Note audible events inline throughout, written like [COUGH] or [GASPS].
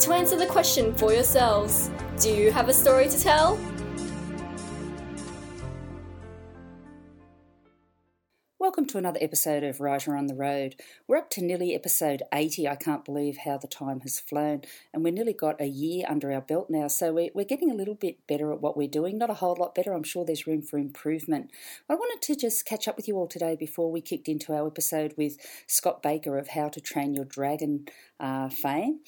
to answer the question for yourselves Do you have a story to tell? Welcome to another episode of Writer on the Road. We're up to nearly episode 80. I can't believe how the time has flown, and we've nearly got a year under our belt now, so we're, getting a little bit better at what we're doing. Not a whole lot better, I'm sure there's room for improvement. I wanted to just catch up with you all today before we kicked into our episode with Scott Baker of How to Train Your Dragon uh, fame.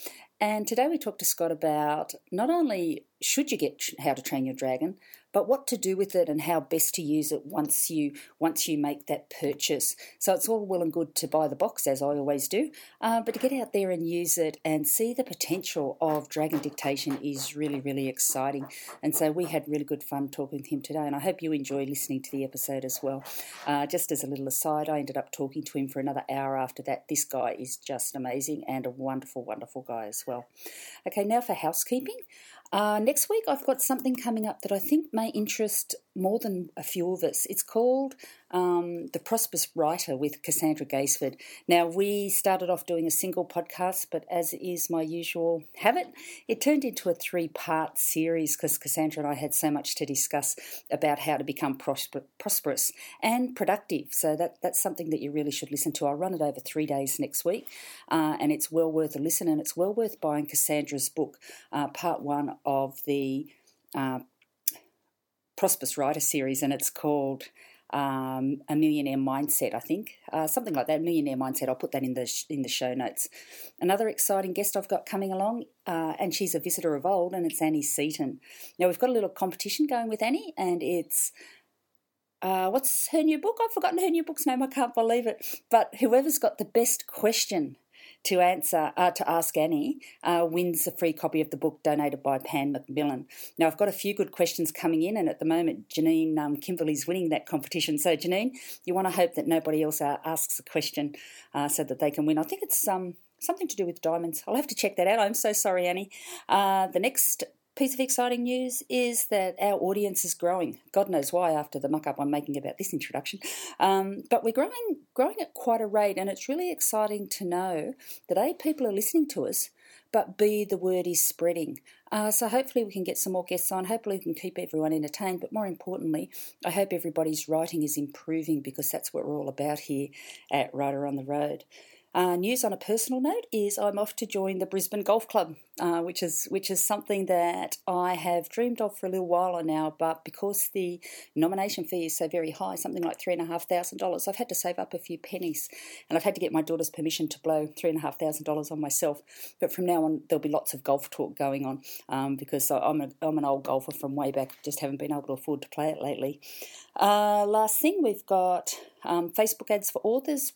And today we talked to Scott about not only should you get How to Train Your Dragon, but what to do with it and how best to use it once you once you make that purchase. So it's all well and good to buy the box, as I always do, uh, but to get out there and use it and see the potential of Dragon Dictation is really really exciting. And so we had really good fun talking with him today, and I hope you enjoy listening to the episode as well. Uh, just as a little aside, I ended up talking to him for another hour after that. This guy is just amazing and a wonderful, wonderful guy as well. Okay, now for housekeeping. Uh, next week, I've got something coming up that I think may interest more than a few of us. It's called um, The Prosperous Writer with Cassandra Gaisford. Now, we started off doing a single podcast, but as is my usual habit, it turned into a three part series because Cassandra and I had so much to discuss about how to become prosper- prosperous and productive. So, that, that's something that you really should listen to. I'll run it over three days next week, uh, and it's well worth a listen, and it's well worth buying Cassandra's book, uh, part one of the uh, Prosperous Writer series, and it's called um, a millionaire mindset, I think, uh, something like that. Millionaire mindset. I'll put that in the sh- in the show notes. Another exciting guest I've got coming along, uh, and she's a visitor of old, and it's Annie Seaton. Now we've got a little competition going with Annie, and it's. Uh, what's her new book? I've forgotten her new book's name. I can't believe it. But whoever's got the best question to answer uh, to ask Annie uh, wins a free copy of the book donated by Pan Macmillan. Now I've got a few good questions coming in, and at the moment Janine um, Kimberley's winning that competition. So Janine, you want to hope that nobody else uh, asks a question uh, so that they can win. I think it's um something to do with diamonds. I'll have to check that out. I'm so sorry, Annie. Uh, the next piece of exciting news is that our audience is growing. God knows why after the muck up I'm making about this introduction. Um, but we're growing, growing at quite a rate, and it's really exciting to know that A, people are listening to us, but B, the word is spreading. Uh, so hopefully we can get some more guests on. Hopefully we can keep everyone entertained. But more importantly, I hope everybody's writing is improving because that's what we're all about here at Writer on the Road. Uh, news on a personal note is I'm off to join the Brisbane Golf Club, uh, which is which is something that I have dreamed of for a little while now. But because the nomination fee is so very high, something like three and a half thousand dollars, I've had to save up a few pennies, and I've had to get my daughter's permission to blow three and a half thousand dollars on myself. But from now on, there'll be lots of golf talk going on um, because I'm a, I'm an old golfer from way back, just haven't been able to afford to play it lately. Uh, last thing, we've got um, Facebook ads for authors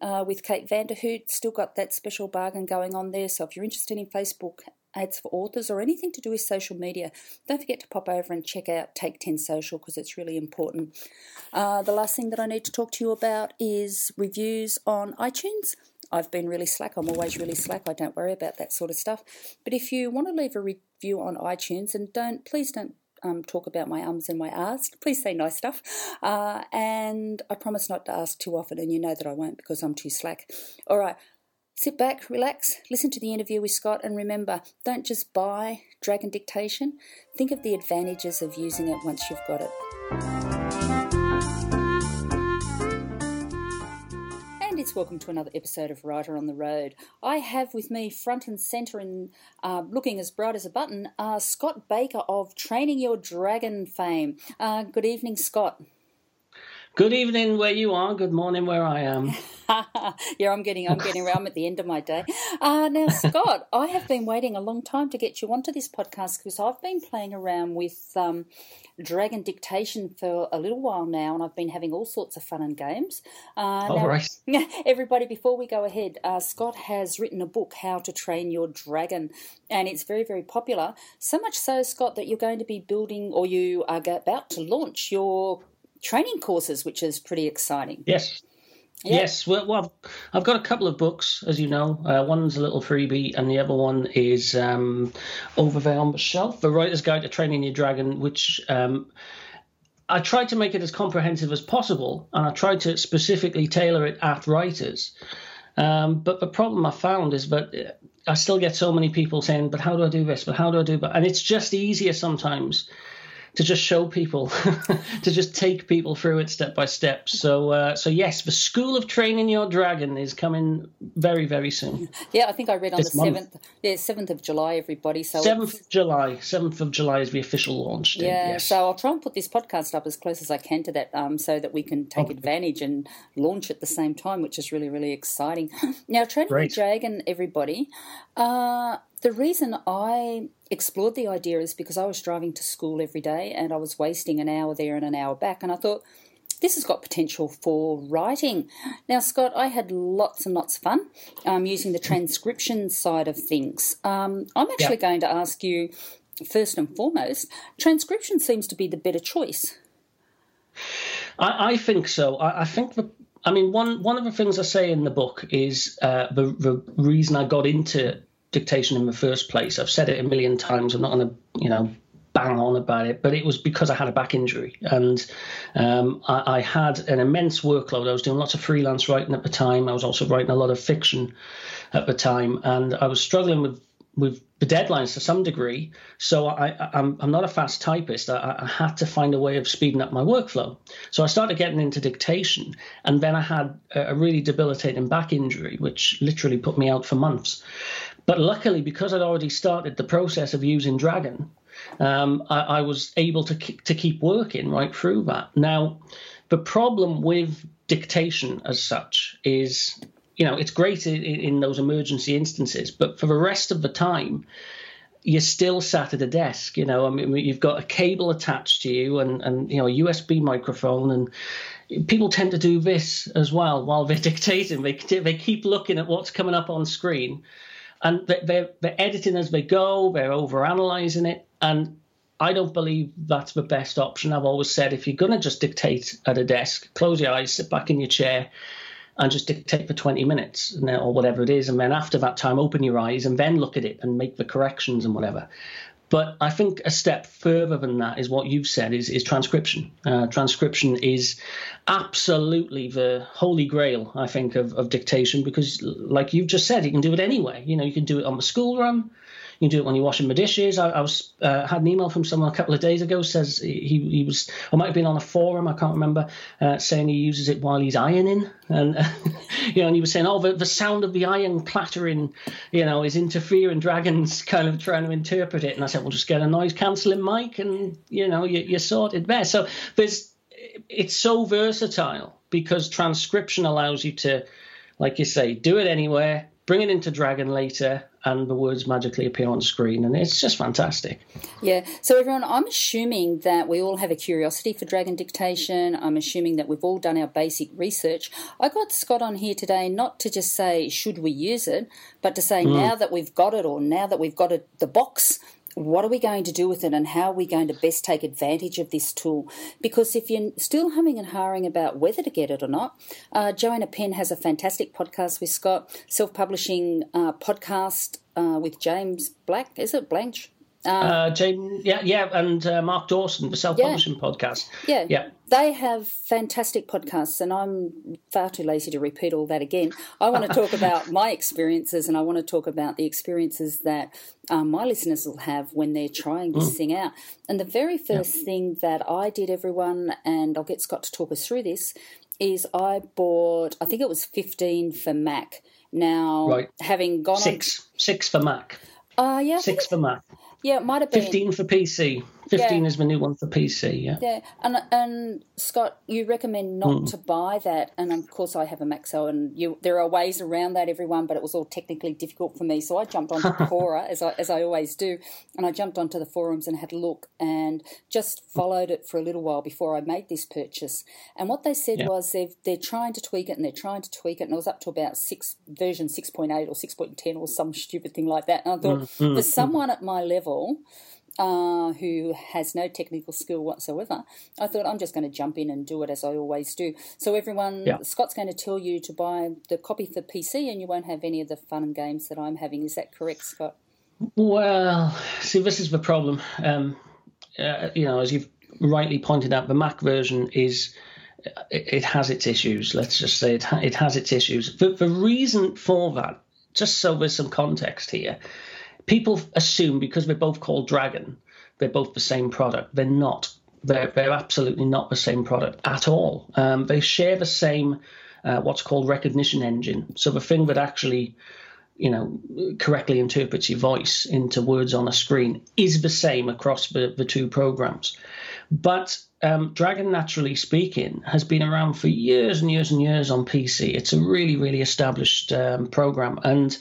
uh, with Kate Vanderhoot. Still got that special bargain going on there. So if you're interested in Facebook ads for authors or anything to do with social media, don't forget to pop over and check out Take 10 Social because it's really important. Uh, the last thing that I need to talk to you about is reviews on iTunes. I've been really slack. I'm always really slack. I don't worry about that sort of stuff. But if you want to leave a review on iTunes, and don't please don't um, talk about my ums and my ahs. Please say nice stuff. Uh, and I promise not to ask too often, and you know that I won't because I'm too slack. All right. Sit back, relax, listen to the interview with Scott, and remember don't just buy Dragon Dictation. Think of the advantages of using it once you've got it. It's welcome to another episode of Writer on the Road. I have with me front and centre and uh, looking as bright as a button, uh, Scott Baker of Training Your Dragon fame. Uh, good evening, Scott. Good evening where you are. Good morning where I am. [LAUGHS] yeah, I'm getting I'm getting around at the end of my day. Uh, now, Scott, I have been waiting a long time to get you onto this podcast because I've been playing around with um, Dragon Dictation for a little while now, and I've been having all sorts of fun and games. Uh, all now, right. [LAUGHS] Everybody, before we go ahead, uh, Scott has written a book, How to Train Your Dragon, and it's very, very popular. So much so, Scott, that you're going to be building or you are about to launch your training courses, which is pretty exciting. Yes. Yes, well, well, I've got a couple of books, as you know. Uh, one's a little freebie, and the other one is um, over there on the shelf, The Writer's Guide to Training Your Dragon, which um, I tried to make it as comprehensive as possible, and I tried to specifically tailor it at writers. Um, but the problem I found is that I still get so many people saying, "But how do I do this? But how do I do that?" And it's just easier sometimes to just show people, [LAUGHS] to just take people through it step by step. So, uh, so yes, the School of Training Your Dragon is coming very, very soon. Yeah, I think I read on this the seventh. Yeah, seventh of July, everybody. So seventh of July. Seventh of July is the official launch date. Yeah, yes. so I'll try and put this podcast up as close as I can to that, um, so that we can take okay. advantage and launch at the same time, which is really, really exciting. [GASPS] now, Training Your Dragon, everybody. Uh, the reason I explored the idea is because I was driving to school every day and I was wasting an hour there and an hour back, and I thought, this has got potential for writing. Now, Scott, I had lots and lots of fun um, using the transcription side of things. Um, I'm actually yeah. going to ask you, first and foremost, transcription seems to be the better choice. I, I think so. I, I, think the. I mean, one one of the things I say in the book is uh, the the reason I got into dictation in the first place. I've said it a million times. I'm not going to, you know, bang on about it, but it was because I had a back injury and um, I, I, had an immense workload. I was doing lots of freelance writing at the time. I was also writing a lot of fiction at the time, and I was struggling with with the deadlines to some degree. So I, am I'm, I'm not a fast typist. I, I, had to find a way of speeding up my workflow. So I started getting into dictation, and then I had a, a really debilitating back injury, which literally put me out for months. But luckily, because I'd already started the process of using Dragon, um, I, I, was able to keep, to keep working right through that. Now, the problem with dictation as such is, you know, it's great in, in those emergency instances, but for the rest of the time, you're still sat at a desk. You know, I mean, you've got a cable attached to you, and and you know, a USB microphone, and people tend to do this as well while they're [LAUGHS] dictating. They they keep looking at what's coming up on screen and they're, they're editing as they go, they're over analyzing it. And I don't believe that's the best option. I've always said if you're going to just dictate at a desk, close your eyes, sit back in your chair, and just dictate for 20 minutes or whatever it is. And then after that time, open your eyes and then look at it and make the corrections and whatever. But I think a step further than that is what you've said is, is transcription. Uh, transcription is absolutely the holy grail, I think, of, of dictation because, like you've just said, you can do it anyway. You know, you can do it on the school run, you can do it when you're washing the dishes. I, I was uh, had an email from someone a couple of days ago says he he was or might have been on a forum I can't remember uh, saying he uses it while he's ironing. And uh, [LAUGHS] you know and he was saying oh the, the sound of the iron clattering you know is interfering dragons kind of trying to interpret it. And I said well just get a noise cancelling mic and you know you, you're sorted there so there's it's so versatile because transcription allows you to like you say do it anywhere bring it into dragon later and the words magically appear on screen, and it's just fantastic. Yeah. So, everyone, I'm assuming that we all have a curiosity for dragon dictation. I'm assuming that we've all done our basic research. I got Scott on here today not to just say, should we use it, but to say, mm. now that we've got it, or now that we've got it, the box, what are we going to do with it and how are we going to best take advantage of this tool? Because if you're still humming and hawing about whether to get it or not, uh, Joanna Penn has a fantastic podcast with Scott, self publishing uh, podcast uh, with James Black. Is it Blanche? Uh, uh, James, yeah, yeah, and uh, Mark Dawson, the self-publishing yeah. podcast. Yeah, yeah, they have fantastic podcasts, and I'm far too lazy to repeat all that again. I want to [LAUGHS] talk about my experiences, and I want to talk about the experiences that um, my listeners will have when they're trying this mm. thing out. And the very first yeah. thing that I did, everyone, and I'll get Scott to talk us through this, is I bought. I think it was 15 for Mac. Now, right. having gone six, on, six for Mac. Uh, yeah, six for Mac. Yeah, it might have been 15 for PC. 15 yeah. is the new one for PC. Yeah. Yeah, and and Scott, you recommend not mm. to buy that, and of course I have a Maxell, and you there are ways around that, everyone, but it was all technically difficult for me, so I jumped onto [LAUGHS] Quora as I as I always do, and I jumped onto the forums and had a look, and just followed it for a little while before I made this purchase. And what they said yeah. was they they're trying to tweak it, and they're trying to tweak it, and it was up to about six version six point eight or six point ten or some stupid thing like that. And I thought mm, for someone at my level uh, who has no technical skill whatsoever, I thought I'm just going to jump in and do it as I always do. So everyone, yeah. Scott's going to tell you to buy the copy for PC, and you won't have any of the fun and games that I'm having. Is that correct, Scott? Well, see, this is the problem. Um, uh, you know, as you've rightly pointed out, the Mac version is it, it has its issues. Let's just say it, it has its issues. The, the reason for that, just so there's some context here, people assume because they're both called Dragon, they're both the same product. They're not. They're, they're absolutely not the same product at all. Um, they share the same uh, what's called recognition engine. So the thing that actually you know correctly interprets your voice into words on a screen is the same across the, the two programs but um, dragon naturally speaking has been around for years and years and years on pc it's a really really established um, program and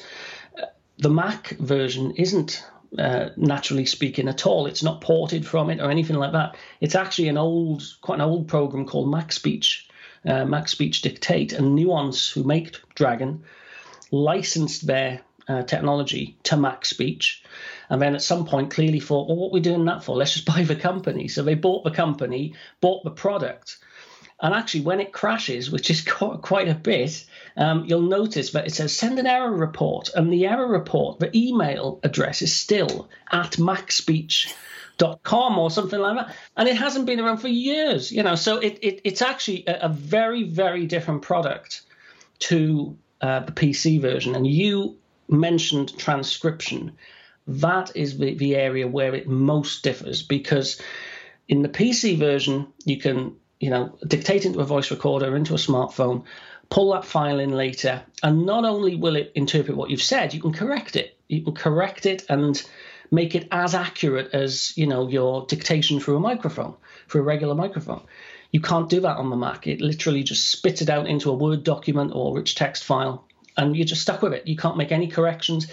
the Mac version isn't uh, naturally speaking at all. It's not ported from it or anything like that. It's actually an old, quite an old program called Mac Speech, uh, Mac Speech Dictate, and Nuance, who make Dragon, licensed their uh, technology to Mac Speech. And then at some point, clearly thought, well, what are we doing that for? Let's just [LAUGHS] buy the company. So they bought the company, bought the product. And actually, when it crashes, which is [LAUGHS] quite a bit, um, you'll notice that it says send an error report, and the error report, the email address is still at macspeech.com or something like that, and it hasn't been around for years. You know, so it, it it's actually a, a, very very different product to uh, the PC version. And you mentioned transcription. That is the, the area where it most differs because in the PC version you can you know dictate into a voice recorder into a smartphone pull that file in later, and not only will it interpret what you've said, you can correct it. You can correct it and make it as accurate as you know your dictation through a microphone, through a regular microphone. You can't do that on the Mac. It literally just spits it out into a Word document or rich text file, and you're just stuck with it. You can't make any corrections.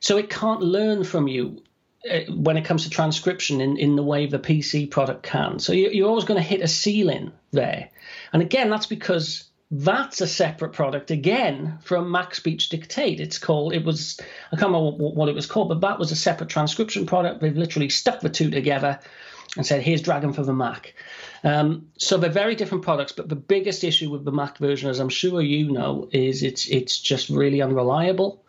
So it can't learn from you uh, when it comes to transcription in, in the way the PC product can. So you're always going to hit a ceiling there. And again, that's because that's a separate product again from Mac Speech Dictate. It's called, it was, I can't remember what it was called, but that was a separate transcription product. They've literally stuck the two together and said, here's Dragon for the Mac. Um, so they're very different products, but the biggest issue with the Mac version, as I'm sure you know, is it's it's just really unreliable.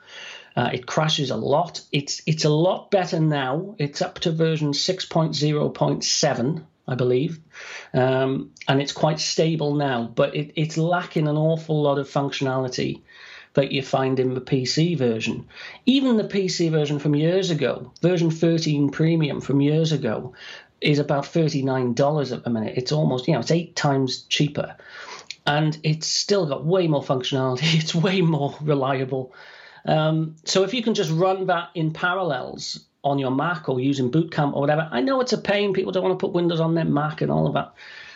Uh, it crashes a lot. It's it's a lot better now. It's up to version 6.0.7 I believe, um, and it's quite stable now. But it, it's lacking an awful lot of functionality that you find in the PC version. Even the PC version from years ago, version 13 Premium from years ago, is about $39 at the minute. It's almost, you know, it's eight times cheaper. And it's still got way more functionality. [LAUGHS] It's way more reliable. Um, so if you can just run that in parallels on your Mac or using Boot Camp or whatever. I know it's a pain. People don't want to put Windows on their Mac and all of that,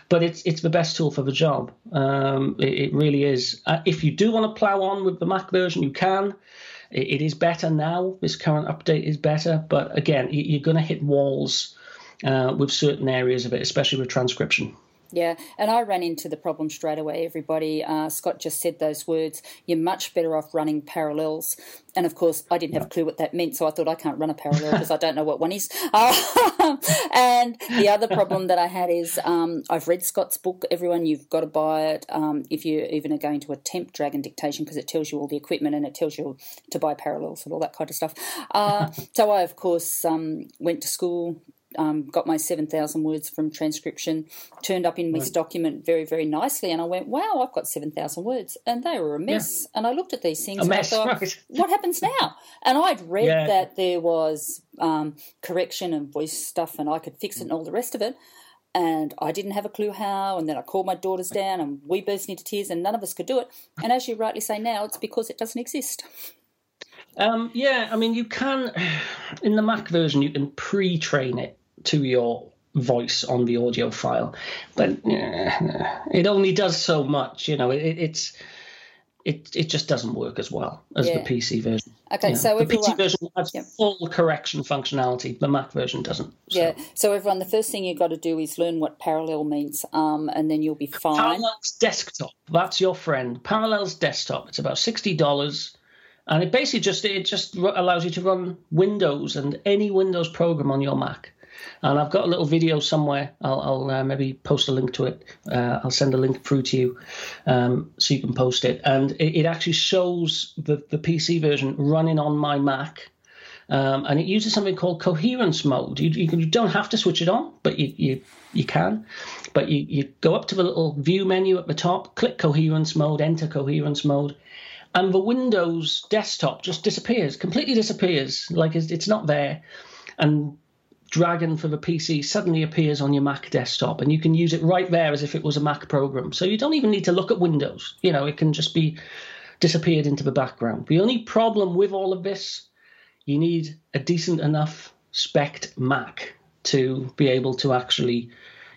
but it's it's the best tool for the job. Um, it, it, really is. Uh, if you do want to plow on with the Mac version, you can. it, it is better now. This current update is better, but again, you're going to hit walls uh, with certain areas of it, especially with transcription. Yeah, and I ran into the problem straight away. Everybody, uh, Scott just said those words. You're much better off running parallels. And of course, I didn't have a clue what that meant, so I thought I can't run a parallel because I don't know what one is. Uh, [LAUGHS] and the other problem that I had is um, I've read Scott's book. Everyone, you've got to buy it um, if you even are going to attempt Dragon dictation because it tells you all the equipment and it tells you to buy parallels and all that kind of stuff. Uh, [LAUGHS] so I, of course, um, went to school um, got my 7,000 words from transcription, turned up in this right. document very, very nicely. And I went, wow, I've got 7,000 words. And they were a mess. Yeah. And I looked at these things a and mess, I thought, right. [LAUGHS] what happens now? And I'd read yeah. that there was um, correction and voice stuff and I could fix it and all the rest of it. And I didn't have a clue how. And then I called my daughters down and we burst into tears and none of us could do it. And as you rightly say now, it's because it doesn't exist. Um, yeah, I mean, you can, [SIGHS] in the Mac version, you can pre train it to your voice on the audio file, but yeah, it only does so much. You know, it, it's it it just doesn't work as well as yeah. the PC version. Okay, you know, so the everyone, PC version has yep. full correction functionality. The Mac version doesn't. So. Yeah. So everyone, the first thing you've got to do is learn what Parallel means, um, and then you'll be fine. Parallels desktop. That's your friend. Parallels desktop. It's about sixty dollars, and it basically just it just allows you to run Windows and any Windows program on your Mac. And I've got a little video somewhere. I'll, I'll uh, maybe post a link to it. Uh, I'll send a link through to you um, so you can post it. And it, it, actually shows the, the PC version running on my Mac. Um, and it uses something called coherence mode. You, you, you, don't have to switch it on, but you, you, you can. But you, you go up to the little view menu at the top, click coherence mode, enter coherence mode, and the Windows desktop just disappears, completely disappears, like it's, it's not there. And Dragon for the PC suddenly appears on your Mac desktop, and you can use it right there as if it was a Mac program. So you don't even need to look at Windows. You know, it can just be disappeared into the background. The only problem with all of this, you need a decent enough spec Mac to be able to actually,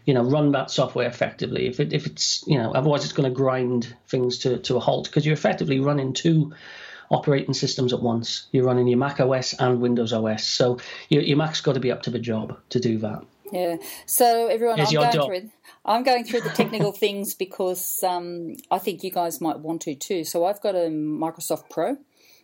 you know, run that software effectively. If it if it's you know, otherwise it's going to grind things to to a halt because you're effectively running two operating systems at once. You're running your Mac OS and Windows OS. So your, your Mac's got to be up to the job to do that. Yeah. So everyone, I'm going through. I'm going through the technical [LAUGHS] things because um, I think you guys might want to too. So I've got a Microsoft Pro.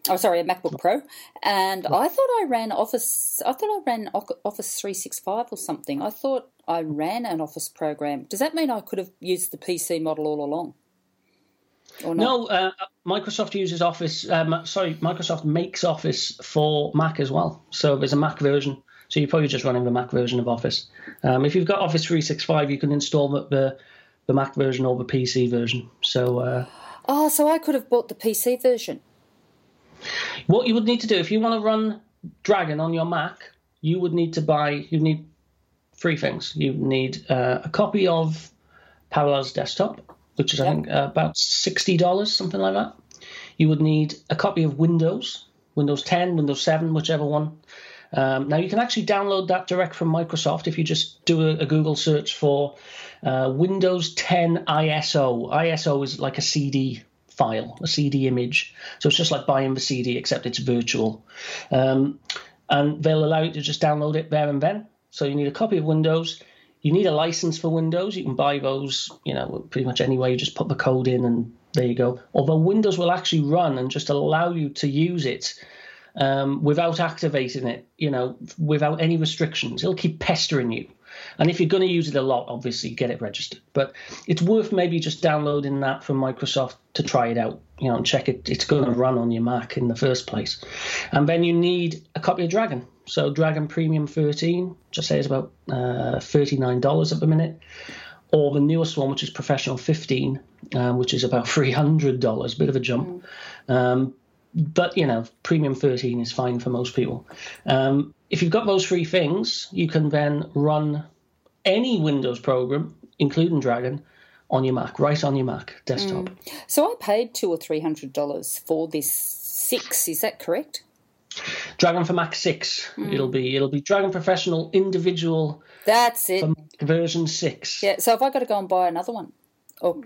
Oh, sorry, a MacBook Pro, and I thought I ran Office. I thought I ran Office three six five or something. I thought I ran an Office program. Does that mean I could have used the PC model all along? No, uh, Microsoft uses Office. Um, sorry, Microsoft makes Office for Mac as well. So there's a Mac version. So you're probably just running the Mac version of Office. Um, if you've got Office 365, you can install the, the, the Mac version or the PC version. So. Uh, oh, so I could have bought the PC version. What you would need to do if you want to run Dragon on your Mac, you would need to buy. You need three things. You need uh, a copy of Parallels Desktop which is yep. I think uh, about sixty dollars, something like that. You would need a copy of Windows, Windows 10, Windows 7, whichever one. Um, now you can actually download that direct from Microsoft if you just do a, a Google search for uh, Windows 10 ISO. ISO is like a CD file, a CD image. So it's just like buying the CD except it's virtual. Um, and they'll allow you to just download it there and then. So you need a copy of Windows. You need a license for Windows. You can buy those, you know, pretty much anywhere. You just put the code in and there you go. Although Windows will actually run and just allow you to use it um, without activating it, you know, without any restrictions. It'll keep pestering you. And if you're going to use it a lot, obviously get it registered. But it's worth maybe just downloading that from Microsoft to try it out, you know, and check it. It's going to run on your Mac in the first place. And then you need a copy of Dragon. So Dragon Premium 13, just say it's about uh, $39 at the minute. Or the newest one, which is Professional 15, um, which is about [LAUGHS] $300, a bit of a jump. Mm. Um, but you know, Premium 13 is fine for most people. Um, if you've got those three things, you can then run any Windows program, including Dragon, on your Mac, right on your Mac desktop. Mm. So I paid two or three hundred dollars for this six. Is that correct? Dragon for Mac six. Mm. It'll be it'll be Dragon Professional individual. That's it. Version six. Yeah. So have I got to go and buy another one? Oh.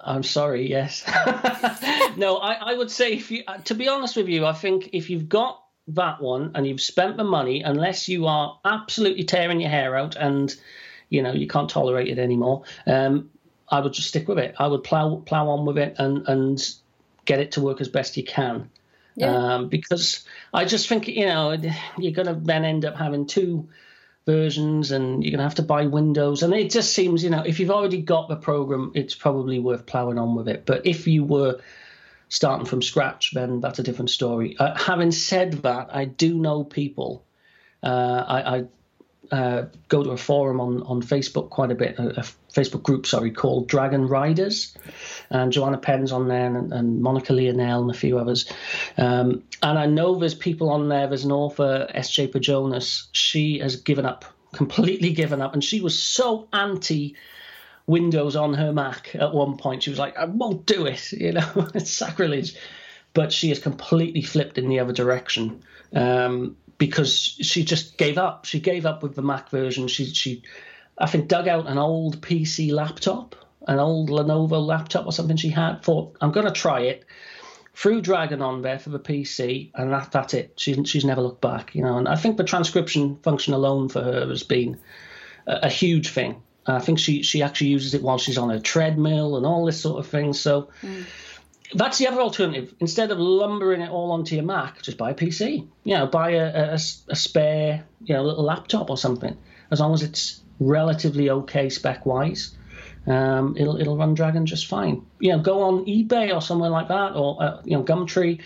I'm sorry. Yes. [LAUGHS] no, I, I would say if you, uh, to be honest with you, I think if you've got that one and you've spent the money, unless you are absolutely tearing your hair out and you know you can't tolerate it anymore, um, I would just stick with it. I would plow plow on with it and and get it to work as best you can. Yeah. Um, because I just think you know you're going to then end up having two versions and you're going to have to buy Windows. And it just seems, you know, if you've already got the program, it's probably worth plowing on with it. But if you were starting from scratch, then that's a different story. Uh, having said that, I do know people. Uh, I, I uh, go to a forum on, on Facebook quite a bit, a, a, Facebook group, sorry, called Dragon Riders. And Joanna Penn's on there and, and Monica Leonelle and a few others. Um, and I know there's people on there, there's an author, S.J. Pajonas. She has given up, completely given up. And she was so anti Windows on her Mac at one point. She was like, I won't do it, [LAUGHS] you know, [LAUGHS] it's sacrilege. But she has completely flipped in the other direction. Um, because she just gave up. She gave up with the Mac version. She she I think dug out an old PC laptop, an old Lenovo laptop or something she had. Thought I'm going to try it. Threw Dragon on there for the PC, and that, that's it. She's she's never looked back, you know. And I think the transcription function alone for her has been a, a huge thing. I think she she actually uses it while she's on a treadmill and all this sort of thing. So. Mm that's the other alternative. Instead of lumbering it all onto your Mac, just buy a PC. You know, buy a, a, a spare, you know, little laptop or something. As long as it's relatively okay spec wise, um, it'll it'll run Dragon just fine. You know, go on eBay or somewhere like that, or uh, you know, Gumtree,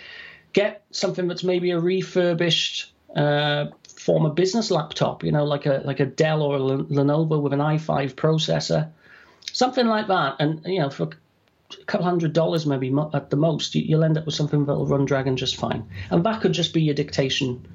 get something that's maybe a refurbished uh, former business laptop. You know, like a like a Dell or a Lenovo with an i5 processor, something like that. And you know, for a couple hundred dollars maybe at the most, you'll end up with something that'll run Dragon just fine. And that could just be your dictation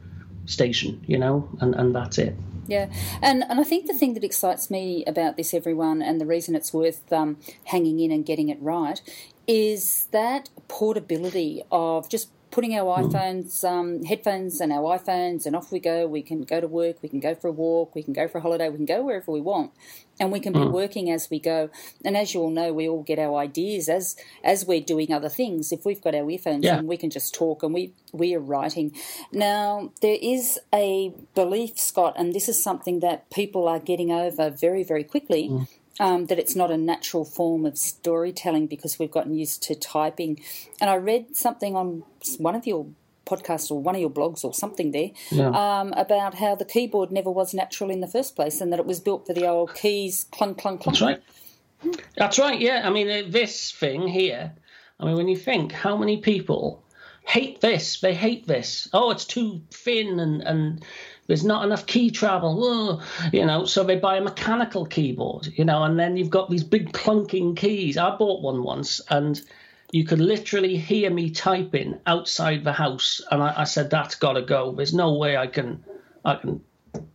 station, you know, and, and that's it. Yeah, and and I think the thing that excites me about this, everyone, and the reason it's worth um, hanging in and getting it right, is that portability of just putting our mm. iPhones, um, headphones, and our iPhones, and off we go. We can go to work, we can go for a walk, we can go for a holiday, we can go wherever we want, and we can be mm. working as we go. And as you all know, we all get our ideas as as we're doing other things. If we've got our earphones yeah. we can just talk, and we we are writing. Now there is a belief, Scott, and this is something that people are getting over very very quickly. Mm um, that it's not a natural form of storytelling because we've gotten used to typing. And I read something on one of your podcasts or one of your blogs or something there yeah. um, about how the keyboard never was natural in the first place and that it was built for the old keys clunk, clunk, clunk. That's right. That's right, yeah. I mean, uh, this thing here, I mean, when you think how many people hate this, they hate this. Oh, it's too thin and, and there's not enough key travel, oh, you know, so they buy a mechanical keyboard, you know, and then you've got these big clunking keys. I bought one once and you could literally hear me typing outside the house, and I, I said, "That's got to go. There's no way I can, I can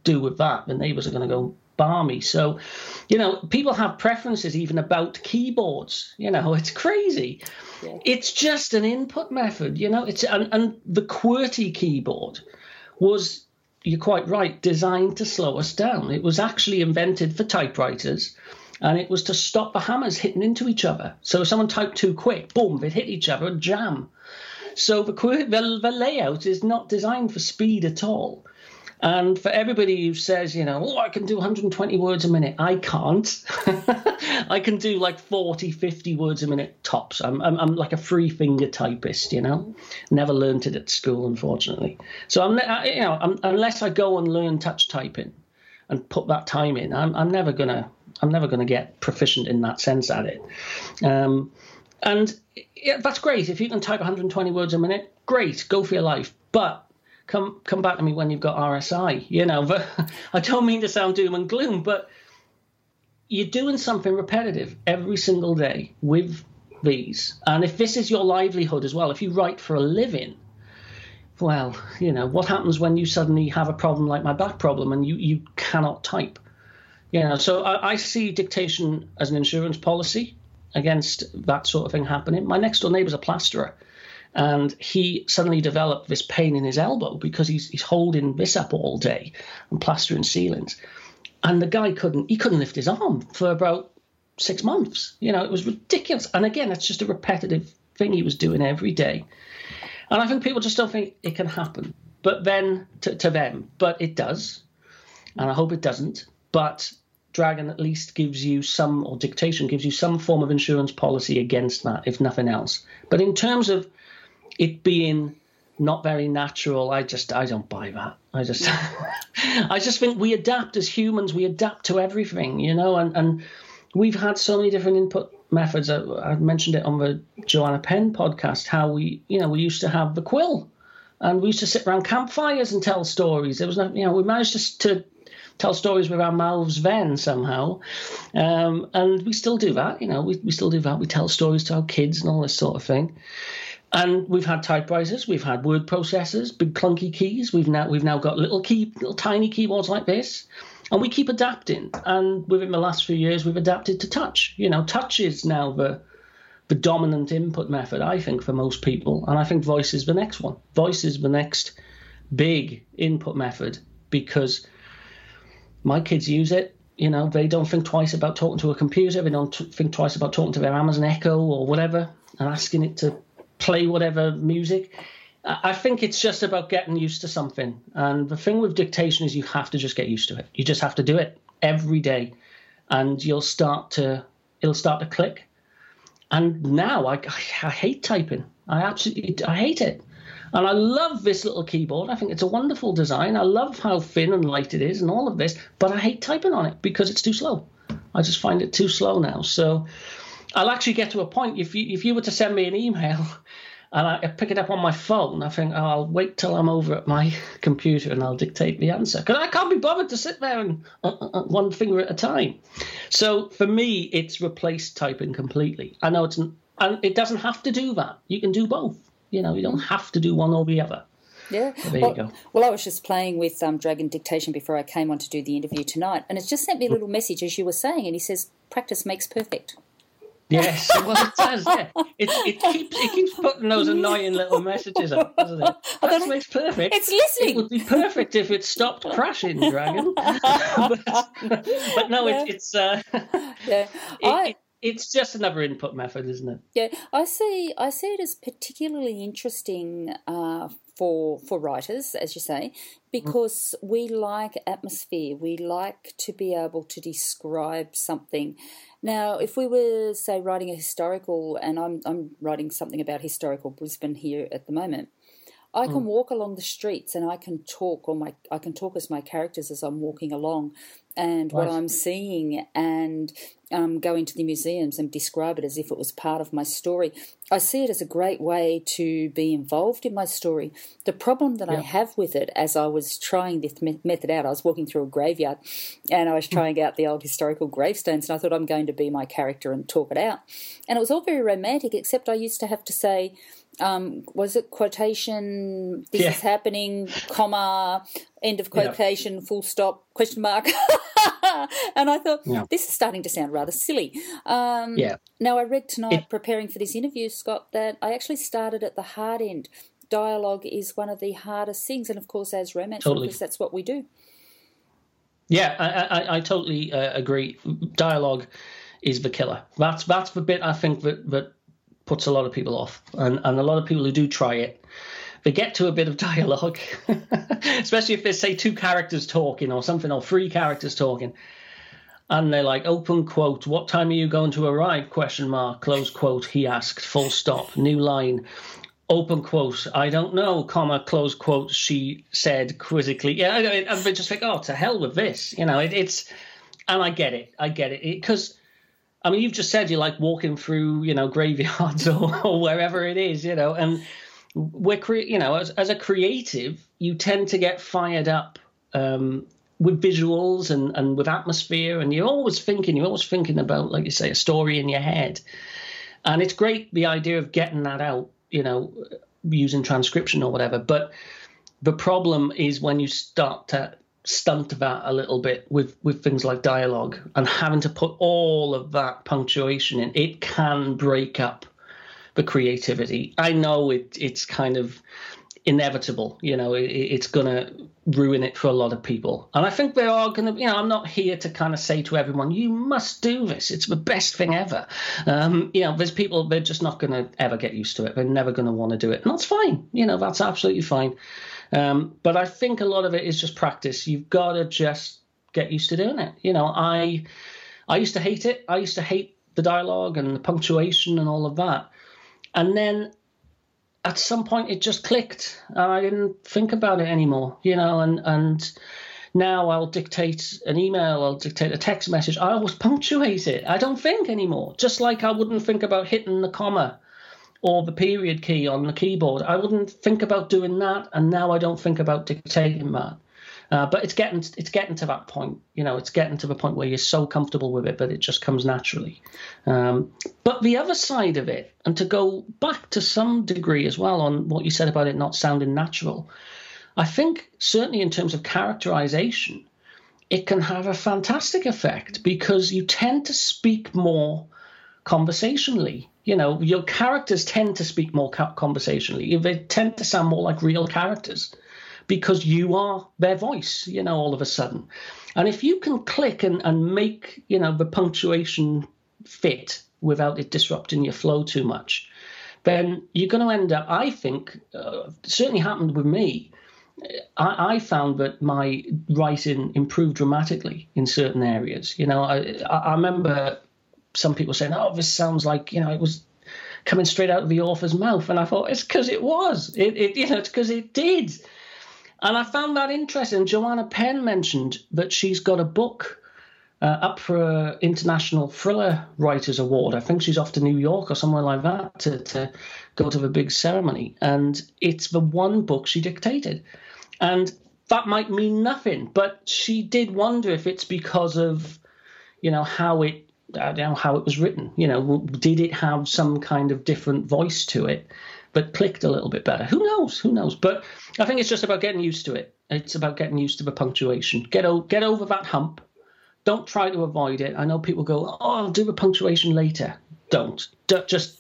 do with that. The neighbours are going to go bar me." So, you know, people have preferences even about keyboards. You know, it's crazy. Yeah. It's just an input method. You know, it's and, and the QWERTY keyboard was you're quite right, designed to slow us down. It was actually invented for typewriters and it was to stop the hammers hitting into each other. So if someone typed too quick, boom, they'd hit each other and jam. So the, [LAUGHS] the, the layout is not designed for speed at all. And for everybody who says, you know, oh, I can do 120 words a minute, I can't. [LAUGHS] I can do like 40, 50 words a minute tops. I'm, I'm, I'm, like a free finger typist, you know. Never learned it at school, unfortunately. So I'm, you know, I'm, unless I go and learn touch typing and put that time in, I'm, I'm never gonna, I'm never gonna get proficient in that sense at it. Um, and yeah, that's great. If you can type 120 words a minute, great, go for your life. But come come back to me when you've got RSI. You know, but [LAUGHS] I don't mean to sound doom and gloom, but you're doing something repetitive every single day with these. And if this is your livelihood as well, if you write for a living, well, you know, what happens when you suddenly have a problem like my back problem and you, you cannot type? You know, so I, I see dictation as an insurance policy against that sort of thing happening. My next door neighbour's a plasterer and he suddenly developed this pain in his elbow because he's, he's holding this up all day and plastering ceilings. And the guy couldn't, he couldn't lift his arm for about six months. You know, it was ridiculous. And again, it's just a repetitive thing he was doing every day. And I think people just don't think it can happen. But then to, to them, but it does. And I hope it doesn't. But Dragon at least gives you some, or dictation gives you some form of insurance policy against that, if nothing else. But in terms of it being not very natural, I just I don't buy that. I just [LAUGHS] I just think we adapt as humans. We adapt to everything, you know, and and we've had so many different input methods. I, I mentioned it on the Joanna Penn podcast. How we you know we used to have the quill, and we used to sit around campfires and tell stories. There was no you know we managed to, to tell stories with our mouths then somehow. Um, and we still do that, you know, we, we still do that. We tell stories to our kids and all this sort of thing. And we've had typewriters, we've had word processors, big clunky keys. We've now we've now got little key, little tiny keyboards like this, and we keep adapting. And within the last few years, we've adapted to touch. You know, touch is now the the dominant input method, I think, for most people. And I think voice is the next one. Voice is the next big input method because my kids use it. You know, they don't think twice about talking to a computer. They don't think twice about talking to their Amazon Echo or whatever and asking it to play whatever music. I think it's just about getting used to something. And the thing with dictation is you have to just get used to it. You just have to do it every day, and you'll start to it'll start to click. And now I, I hate typing. I absolutely I hate it. And I love this little keyboard. I think it's a wonderful design. I love how thin and light it is and all of this, but I hate typing on it because it's too slow. I just find it too slow now. So I'll actually get to a point if you if you were to send me an email [LAUGHS] and I pick it up on my phone, I think oh, I'll wait till I'm over at my [LAUGHS] computer and I'll dictate the answer because I can't be bothered to sit there and uh, uh, uh, one finger at a time. So for me, it's replaced typing completely. I know it's and it doesn't have to do that. You can do both. You know, you don't have to do one or the other. Yeah. So there well, you go. Well, I was just playing with um, Dragon Dictation before I came on to do the interview tonight, and it's just sent me a little message as you were saying, and he says, "Practice makes perfect." Yes, well, it does. Yeah, it, it keeps it keeps putting those annoying little messages up, doesn't it? That makes perfect. It's listening. It would be perfect if it stopped crashing, Dragon. but, [LAUGHS] [LAUGHS] but, no, Yeah. it, it's uh, [LAUGHS] Yeah, it, I it's just another input method, isn't it? yeah, I see. I see it as particularly interesting uh, for for writers, as you say, because we like atmosphere. We like to be able to describe something. Now, if we were say writing a historical, and I'm I'm writing something about historical Brisbane here at the moment. I can walk along the streets and I can talk, or my I can talk as my characters as I'm walking along, and what I'm seeing, and um, go into the museums and describe it as if it was part of my story. I see it as a great way to be involved in my story. The problem that I have with it, as I was trying this me- method out, I was walking through a graveyard, and I was trying out the old historical gravestones, and I thought I'm going to be my character and talk it out, and it was all very romantic, except I used to have to say um, was it quotation? This Yeah. is happening, comma, end of Yeah. quotation, full stop, question mark. [LAUGHS] and I thought Yeah. this is starting to sound rather silly. Um, Yeah. Now I read tonight, It- preparing for this interview, Scott, that I actually started at the hard end. Dialogue is one of the hardest things, and of course, as romance Totally. authors, that's what we do. Yeah, I, I, I totally uh, agree. Dialogue is the killer. That's that's the bit I think that that puts a lot of people off, and and a lot of people who do try it, they get to a bit of [LAUGHS] dialogue, especially if there's say two characters talking or something, or three characters talking, and they're like open quote, "What time are you going to arrive?" Question mark, close quote. He asked, full stop, new line. Open quote, I don't know, comma, close quote, she said quizzically. Yeah, I- they just think, oh, to hell with this. You know, it, it's, and I get it. I get it. Because, I mean, you've just said you like walking through, you know, graveyards [LAUGHS] or, or wherever it is, you know, and we're, cre- you know, as, as a creative, you tend to get fired up um, with visuals and, and with atmosphere, and you're always thinking, you're always thinking about, like you say, a story in your head. And it's great the idea of getting that out, you know, using transcription or whatever. But the problem is when you start to stunt that a little bit with with things like dialogue and having to put all of that punctuation in, it can break up the creativity. I know it it's kind of inevitable. You know, it, it's to ruin it for a lot of people. And I think there are to, you know, I'm not here to kind of say to everyone, you must do this. It's the best thing ever. Um, you know, there's people, they're just not to ever get used to it. They're never to want to do it. And that's fine. You know, that's absolutely fine. Um, but I think a lot of it is just practice. You've got to just get used to doing it. You know, I, I used to hate it. I used to hate the dialogue and the punctuation and all of that. And then at some point it just clicked and I didn't think about it anymore, you know, and, and now I'll dictate an email, I'll dictate a text message. I always punctuate it. I don't think anymore. Just like I wouldn't think about hitting the comma or the period key on the keyboard. I wouldn't think about doing that, and now I don't think about dictating that. Uh, but it's getting it's getting to that point, you know. It's getting to the point where you're so comfortable with it but it just comes naturally. Um, but the other side of it, and to go back to some degree as well on what you said about it not sounding natural, I think certainly in terms of characterization, it can have a fantastic effect because you tend to speak more conversationally. You know, your characters tend to speak more conversationally. They tend to sound more like real characters because you are their voice, you know, all of a sudden. And if you can click and, and make, you know, the punctuation fit without it disrupting your flow too much, then you're going to end up, I think, uh, certainly happened with me. I, I, found that my writing improved dramatically in certain areas. You know, I, I remember some people saying, "Oh, this sounds like you know it was coming straight out of the author's mouth," and I thought it's because it was. It, it you know, it's because it did. And I found that interesting. Joanna Penn mentioned that she's got a book uh, up for an International Thriller Writers Award. I think she's off to New York or somewhere like that to, to go to the big ceremony. And it's the one book she dictated. And that might mean nothing, but she did wonder if it's because of, you know, how it I don't know how it was written. You know, did it have some kind of different voice to it, but clicked a little bit better? Who knows? Who knows? But I think it's just about getting used to it. It's about getting used to the punctuation. Get o- get over that hump. Don't try to avoid it. I know people go, "Oh, I'll do the punctuation later." Don't. D- just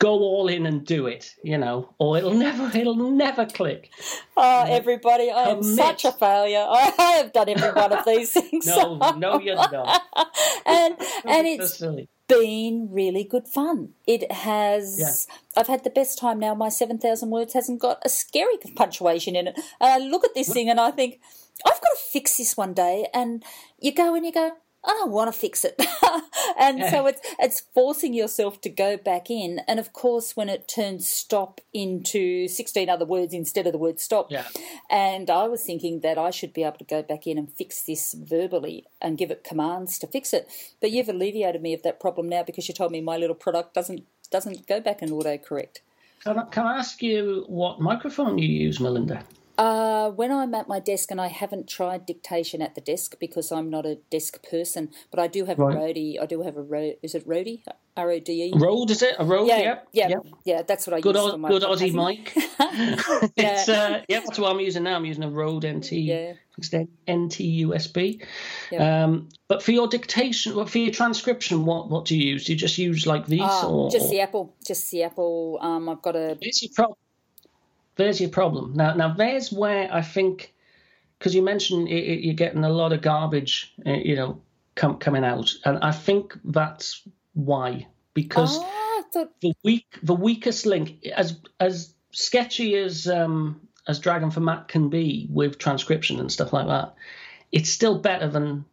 go all in and do it, you know, or it'll never it'll never click. Oh, everybody, I am such a failure. I, [LAUGHS] I, have done every one of these things. no, no, you're not. [LAUGHS] and and it's silly. been really good fun. It has. Yeah. I've had the best time now. My seven thousand words hasn't got a scary punctuation in it. And I look at this thing and I think. I've got to fix this one day, and you go and you go, I don't want to fix it. [LAUGHS] and yeah. so it's it's forcing yourself to go back in. And of course, when it turns stop into 16 other words instead of the word stop. Yeah. And I was thinking that I should be able to go back in and fix this verbally and give it commands to fix it. But you've alleviated me of that problem now because you told me my little product doesn't doesn't go back and autocorrect. Can I, can I ask you what microphone you use, Melinda? Uh, when I'm at my desk, and I haven't tried dictation at the desk because I'm not a desk person, but I do have right. a Rode. I do have a Rode. Is it Rode? R O D E. Rode is it? A Rode? Yeah, yep. yeah, yep. yeah. That's what I good use. For my good Aussie mic. [LAUGHS] [LAUGHS] it's uh, yeah, that's what I'm using now. I'm using a Rode NT. Yeah. NT USB. Yep. Um, but for your dictation, for your transcription, what what do you use? Do you just use like these? Uh, or, just the Apple. Just the Apple. Um, I've got a. It's your problem there's your problem. Now, now there's where I think, because you mentioned it, it, you're getting a lot of garbage, uh, you know, com- coming out, and I think that's why because oh, thought... the weak, the weakest link, as as sketchy as um, as Dragon for Mac can be with transcription and stuff like that, it's still better than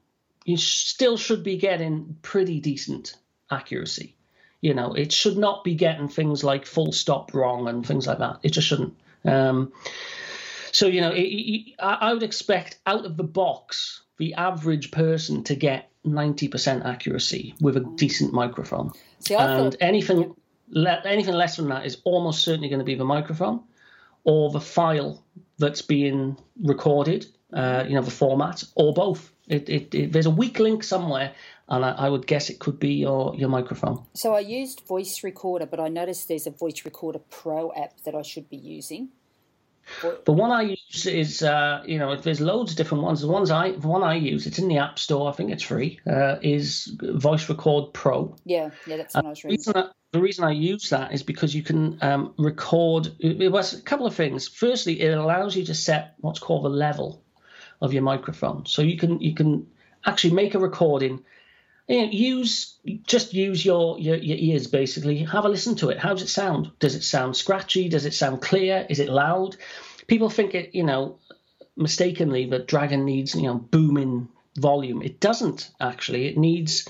you still should be getting pretty decent accuracy. You know, it should not be getting things like full stop wrong and things like that. It just shouldn't. Um, so you know, it, it, I would expect out of the box the average person to get ninety percent accuracy with a decent microphone, See, and thought... anything le- anything less than that is almost certainly going to be the microphone or the file that's being recorded. Uh, you know, the format or both. It, it, there's a weak link somewhere, and I, I, would guess it could be your, your microphone. So I used Voice Recorder, but I noticed there's a Voice Recorder Pro app that I should be using. The one I use is, uh, you know, there's loads of different ones. The ones I, the one I use, it's in the App Store. I think it's free. Uh, is Voice Record Pro. Yeah, yeah, that's what I was reading. The reason I, the reason I use that is because you can um, record. It was a couple of things. Firstly, it allows you to set what's called the level of your microphone, so you can you can actually make a recording you know, use just use your, your your ears basically. Have a listen to it. How does it sound? Does it sound scratchy? Does it sound clear? Is it loud? People think it, you know, mistakenly that Dragon needs you know booming volume. It doesn't actually. It needs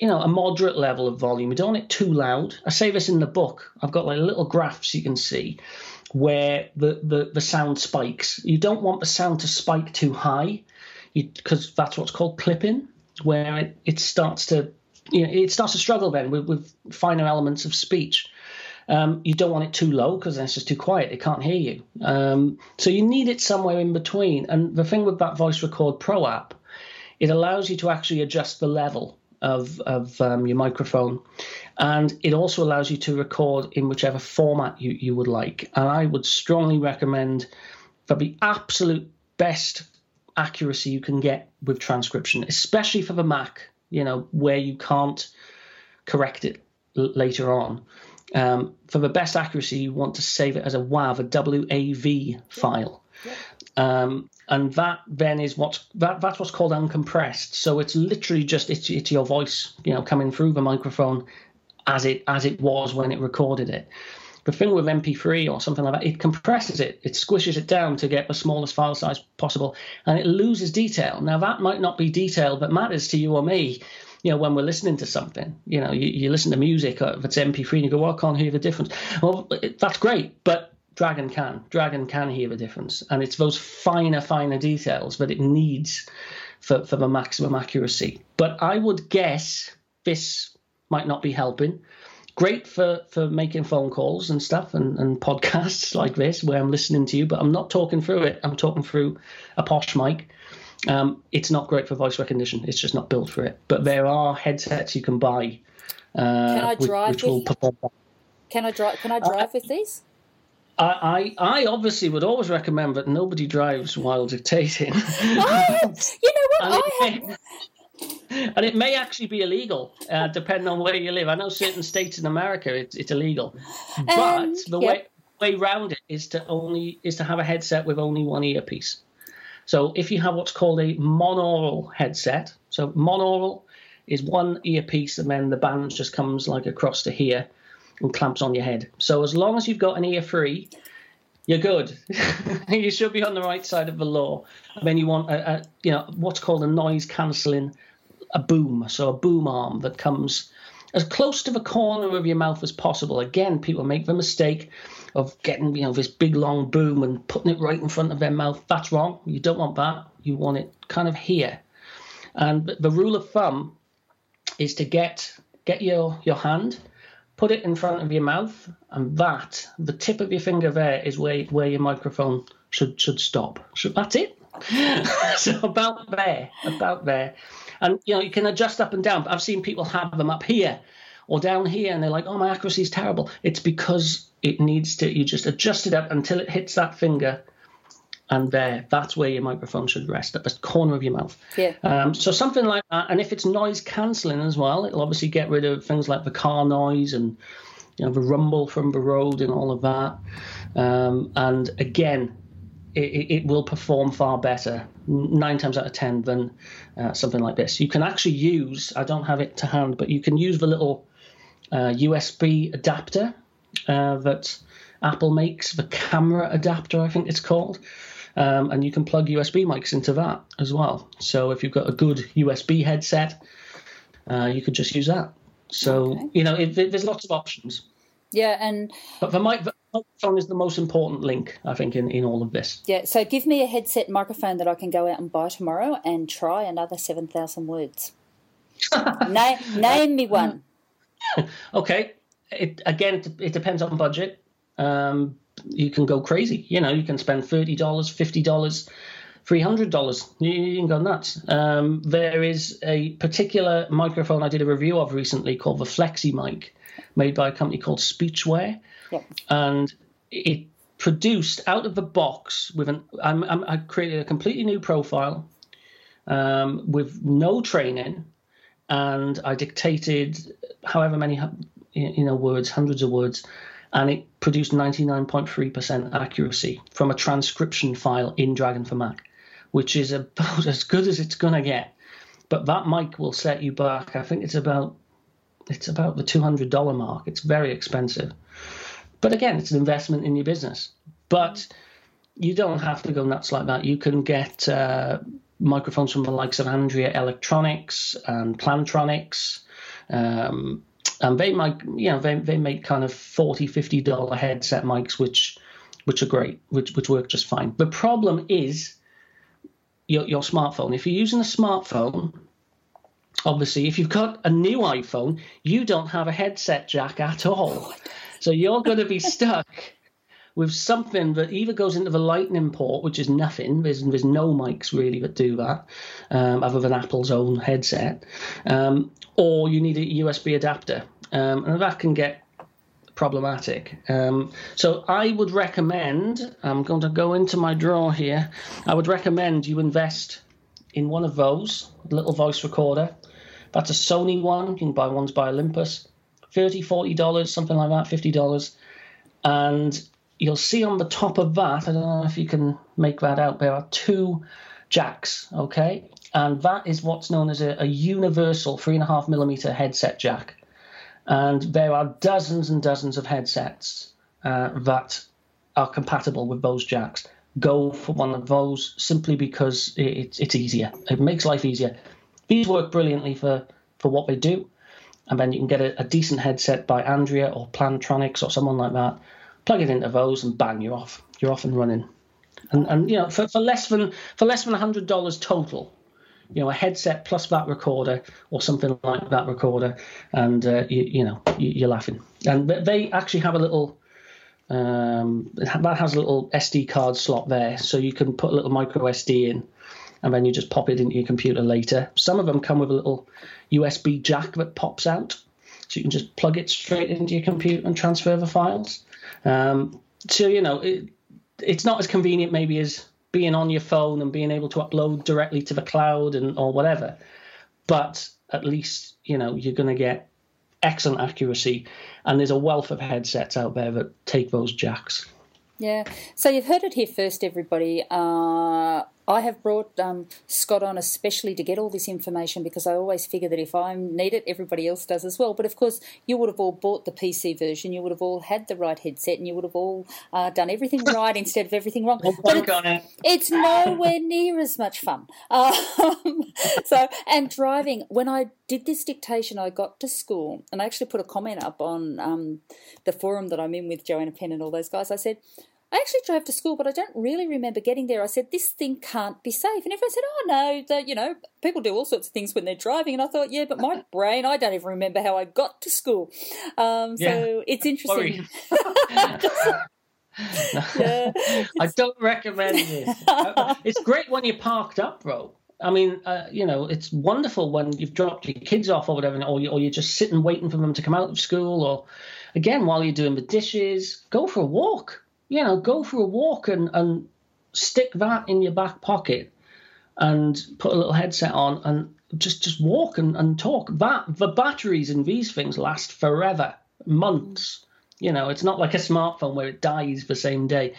you know a moderate level of volume. You don't want it too loud. I say this in the book. I've got like little graphs you can see where the the, the sound spikes. You don't want the sound to spike too high because that's what's called clipping where it, it starts to you know, it starts to struggle then with, with finer elements of speech. Um, you don't want it too low because then it's just too quiet. It can't hear you. Um, so you need it somewhere in between. And the thing with that Voice Record Pro app, it allows you to actually adjust the level of, of um, your microphone. And it also allows you to record in whichever format you, you would like. And I would strongly recommend that the absolute best accuracy you can get with transcription, especially for the Mac, you know, where you can't correct it l- later on. Um, for the best accuracy, you want to save it as a WAV, a WAV file. Um, and that then is what's that, that's what's called uncompressed. So it's literally just it's, it's your voice, you know, coming through the microphone as it as it was when it recorded it. The thing with MP3 or something like that, it compresses it, it squishes it down to get the smallest file size possible, and it loses detail. Now that might not be detail that matters to you or me. You know, when we're listening to something, you know, you, you listen to music, or if it's MP3, and you go, "Well, I can't hear the difference." Well, it, that's great, but Dragon can. Dragon can hear the difference, and it's those finer, finer details that it needs for, for the maximum accuracy. But I would guess this might not be helping. Great for, for making phone calls and stuff and, and podcasts [LAUGHS] like this where I'm listening to you, but I'm not talking through it. I'm talking through a posh mic. Um, it's not great for voice recognition. It's just not built for it. But there are headsets you can buy. Uh, can I drive which, which will perform. Can I drive? Can I uh, drive uh, with these? I, I, obviously would always recommend that nobody drives while dictating. [LAUGHS] I, you know what? [LAUGHS] I have. [LAUGHS] And it may actually be illegal, uh, depending on where you live. I know certain states in America it's, it's illegal, but um, the way way round it is to only is to have a headset with only one earpiece. So if you have what's called a monaural headset, so monaural is one earpiece, and then the band just comes like across to here and clamps on your head. So as long as you've got an ear free, you're good. [LAUGHS] you should be on the right side of the law. And then you want a, a you know what's called a noise cancelling a boom, so a boom arm that comes as close to the corner of your mouth as possible. Again, people make the mistake of getting you know this big long boom and putting it right in front of their mouth. That's wrong. You don't want that. You want it kind of here. And the rule of thumb is to get get your your hand put it in front of your mouth, and that the tip of your finger there is where where your microphone should should stop. So that's it. [LAUGHS] so about there, about there, and you know you can adjust up and down. I've seen people have them up here or down here, and they're like, "Oh, my accuracy is terrible." It's because it needs to. You just adjust it up until it hits that finger and there, that's where your microphone should rest at the corner of your mouth. Yeah. Um, so something like that, and if it's noise cancelling as well, it'll obviously get rid of things like the car noise and you know the rumble from the road and all of that. Um, and again, it, it, will perform far better nine times out of ten than uh, something like this. You can actually use. I don't have it to hand, but you can use the little uh, USB adapter uh, that Apple makes, the camera adapter, I think it's called. Um, and you can plug USB mics into that as well. So if you've got a good USB headset, uh, you could just use that. So okay. you know, it, it, there's lots of options. Yeah, and but the, mic, the microphone is the most important link, I think, in, in all of this. Yeah. So give me a headset microphone that I can go out and buy tomorrow and try another seven thousand words. [LAUGHS] name, name me one. [LAUGHS] okay. It again, it depends on budget. Um, you can go crazy. You know, you can spend thirty dollars, fifty dollars, three hundred dollars. You, you, can go nuts. Um, there is a particular microphone I did a review of recently called the FlexyMike, made by a company called Speechware, and it produced out of the box with an. I'm, I'm, i created a completely new profile um, with no training, and I dictated however many you know words, hundreds of words and it produced 99.3% accuracy from a transcription file in Dragon for Mac, which is about [LAUGHS] as good as it's going to get. But that mic will set you back. I think it's about it's about the $200 mark. It's very expensive. But again, it's an investment in your business. But you don't have to go nuts like that. You can get uh, microphones from the likes of Andrea Electronics and Plantronics. Um, and they make you know they, they make kind of 40 50 dollar headset mics which which are great which which work just fine the problem is your, your smartphone if you're using a smartphone obviously if you've got a new iphone you don't have a headset jack at all so you're going to be stuck with something that either goes into the lightning port which is nothing there's, there's no mics really that do that um, other than apple's own headset um, or you need a usb adapter um, and that can get problematic. Um, so I would recommend, I'm going to go into my drawer here, I would recommend you invest in one of those, little voice recorder. That's a Sony one, you can buy ones by Olympus, 30 $40, something like that, $50. And you'll see on the top of that, I don't know if you can make that out, there are two jacks, okay? And that is what's known as a, a universal three and a half millimeter headset jack. And there are dozens and dozens of headsets uh, that are compatible with those jacks. Go for one of those simply because it, it's easier. It makes life easier. These work brilliantly for, for what they do. And then you can get a, a decent headset by Andrea or Plantronics or someone like that. Plug it into those and bang, you're off. You're off and running. And, and you know, for, for less than for less than hundred dollars total, you know, a headset plus that recorder or something like that recorder, and uh, you, you, know, you, are laughing. And they actually have a little. Um, that has a little SD card slot there, so you can put a little micro SD in, and then you just pop it into your computer later. Some of them come with a little USB jack that pops out, so you can just plug it straight into your computer and transfer the files. Um, so you know, it, it's not as convenient maybe as being on your phone and being able to upload directly to the cloud and or whatever. But at least you know you're going to get excellent accuracy, and there's a wealth of headsets out there that take those jacks. Yeah. So you've heard it here first, everybody. Uh, I have brought um, Scott on especially to get all this information because I always figure that if I need it, everybody else does as well. But of course, you would have all bought the PC version, you would have all had the right headset, and you would have all uh, done everything [LAUGHS] right instead of everything wrong. But it's, it. it's, nowhere near as much fun. [LAUGHS] Um, so, and driving, when I did this dictation, I got to school and I actually put a comment up on um, the forum that I'm in with Joanna Penn and all those guys. I said, I actually drove to school, but I don't really remember getting there. I said, this thing can't be safe. And everyone said, oh, no, the, you know, people do all sorts of things when they're driving. And I thought, yeah, but my [LAUGHS] brain, I don't even remember how I got to school. Um, so yeah. it's interesting. [LAUGHS] [LAUGHS] yeah. I don't recommend this. it's great when you're parked up, bro. I mean, uh, you know, it's wonderful when you've dropped your kids off or whatever, or, you, or you're just sitting waiting for them to come out of school, or again, while you're doing the dishes, go for a walk you know, go for a walk and, and stick that in your back pocket and put a little headset on and just just walk and, and talk. That the batteries in these things last forever, months. You know, it's not like a smartphone where it dies the same day.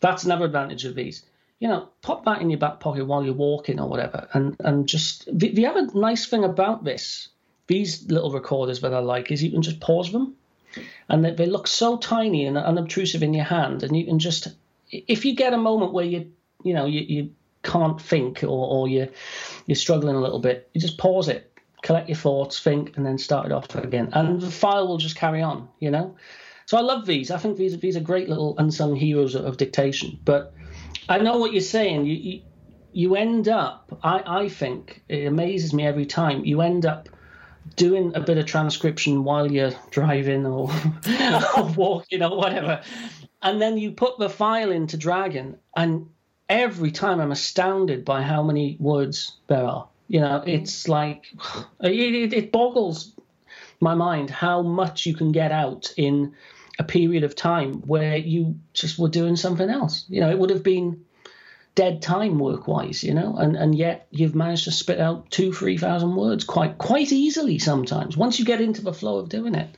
That's another advantage of these. You know, pop that in your back pocket while you're walking or whatever, and and just the, the other nice thing about this, these little recorders that I like, is you can just pause them and they, they look so tiny and unobtrusive in your hand, and you can just if you get a moment where you you know you, you can't think or, or you you're struggling a little bit, you just pause it, collect your thoughts, think, and then start it off again, and the file will just carry on. You know, so I love these. I think these these are great little unsung heroes of, of dictation. But I know what you're saying. You, you you end up. I I think it amazes me every time. You end up doing a bit of transcription while you're driving or, [LAUGHS] or walking or whatever. And then you put the file into Dragon, and every time I'm astounded by how many words there are. You know, it's like [SIGHS] it, it boggles my mind how much you can get out in a period of time where you just were doing something else. You know, it would have been dead time work wise, you know, and, and yet you've managed to spit out two, three thousand words quite quite easily sometimes once you get into the flow of doing it.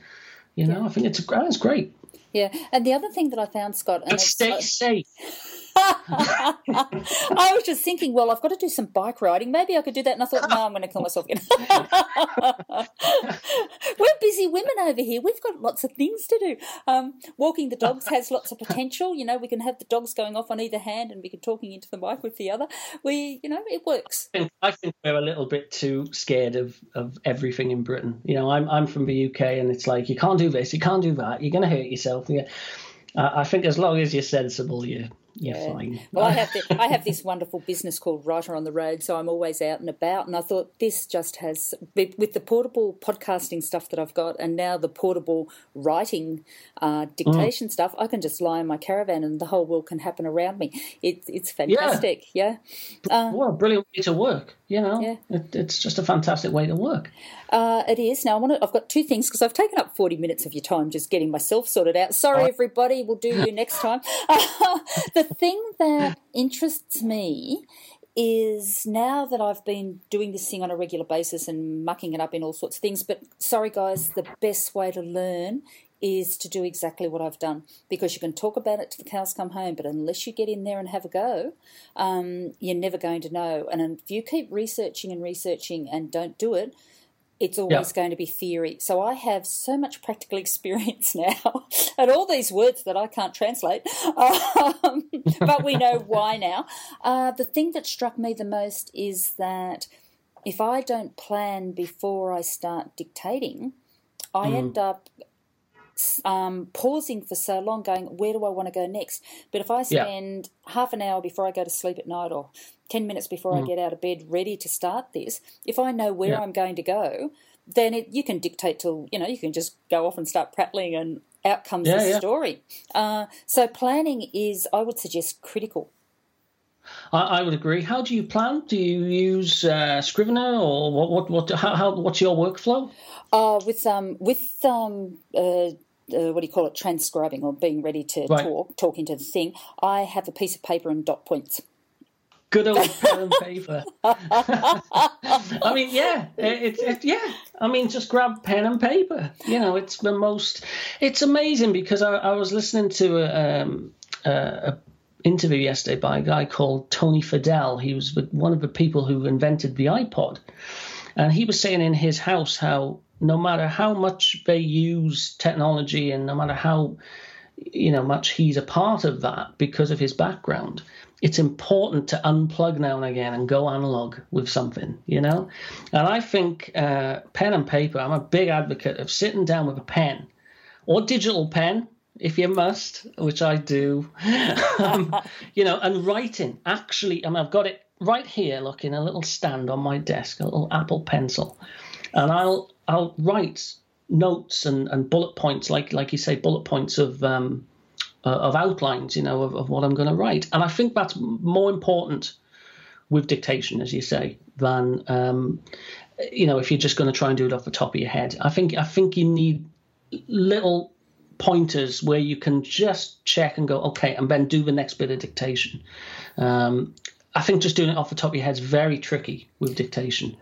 You know, yeah. I think it's it's great. Yeah, and the other thing that I found, Scott, and but stay safe. [LAUGHS] I was just thinking, well, I've got to do some bike riding. Maybe I could do that. And I thought, no, I'm going to kill myself. [LAUGHS] We're busy women over here. We've got lots of things to do. Um, walking the dogs has lots of potential. You know, we can have the dogs going off on either hand and we can talking into the mic with the other. We, you know, it works. I think, I think we're a little bit too scared of, of everything in Britain. You know, I'm, I'm from the UK and it's like, you can't do this, you can't do that, you're going to hurt yourself. Yeah. Uh, I think as long as you're sensible, you yeah. fine. Well, I have the, [LAUGHS] I have this wonderful business called Writer on the Road, so I'm always out and about. And I thought this just has with the portable podcasting stuff that I've got, and now the portable writing uh, dictation mm. stuff. I can just lie in my caravan, and the whole world can happen around me. It, it's fantastic. Yeah. yeah? What a brilliant way to work. You know, yeah. It, it's just a fantastic way to work. Uh, it is. Now, I want to, I've got two things because I've taken up 40 minutes of your time just getting myself sorted out. Sorry, everybody. We'll do you next time. [LAUGHS] [LAUGHS] the thing that interests me is now that I've been doing this thing on a regular basis and mucking it up in all sorts of things, but sorry guys, the best way to learn is to do exactly what I've done because you can talk about it till the cows come home, but unless you get in there and have a go, um, you're never going to know. And if you keep researching and researching and don't do it, it's always going to be theory. So I have so much practical [LAUGHS] experience now, [LAUGHS] and all these words that I can't translate, um, [LAUGHS] but we know why now. Uh, the thing that struck me the most is that if I don't plan before I start dictating, I mm. end up um, pausing for so long, going, where do I want to go next? But if I spend yeah. half an hour before I go to sleep at night or 10 minutes before mm. I get out of bed ready to start this, if I know where yeah. I'm going to go, then it, you can dictate till, you know, you can just go off and start prattling and out comes yeah, the story. Uh, so planning is, I would suggest, critical. I, I, would agree. How do you plan? Do you use uh, Scrivener or what? What? What? How, how? What's your workflow? Uh, with um, with um, uh, uh, what do you call it, transcribing or being ready to right. talk, talking to the thing, I have a piece of paper and dot points. Good old [LAUGHS] pen and paper. [LAUGHS] I mean, yeah, it's it, yeah. I mean, just grab pen and paper. You know, it's the most. It's amazing because I, I was listening to a, um, a, a interview yesterday by a guy called Tony Fadell. He was one of the people who invented the iPod, and he was saying in his house how no matter how much they use technology and no matter how you know much he's a part of that because of his background it's important to unplug now and again and go analog with something you know? And i think uh, pen and paper i'm a big advocate of sitting down with a pen or digital pen if you must which i do [LAUGHS] um, [LAUGHS] you know and writing. Actually I mean, i've got it right here look in a little stand on my desk a little apple pencil. And i'll I'll write notes and, and bullet points, like like you say, bullet points of um, uh, of outlines, you know, of, of what I'm going to write. And I think that's more important with dictation, as you say, than um, you know if you're just going to try and do it off the top of your head. I think I think you need little pointers where you can just check and go, okay, and then do the next bit of dictation. Um, I think just doing it off the top of your head is very tricky with dictation.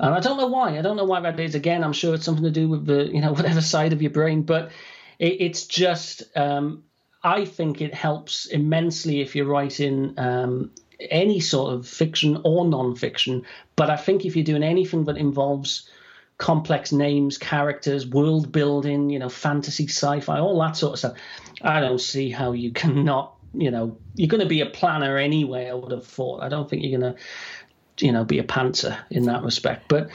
And I don't know why. I don't know why that is. Again, I'm sure it's something to do with the, you know, [LAUGHS] whatever side of your brain, but it, it's just, um, I think it helps immensely if you're writing um, any sort of fiction or non-fiction. But I think if you're doing anything that involves complex names, characters, world building, you know, fantasy, sci-fi, all that sort of stuff, I don't see how you cannot, you know, you're going to be a planner anyway. I would have thought. I don't think you're going to you know, be a pantser in that respect. But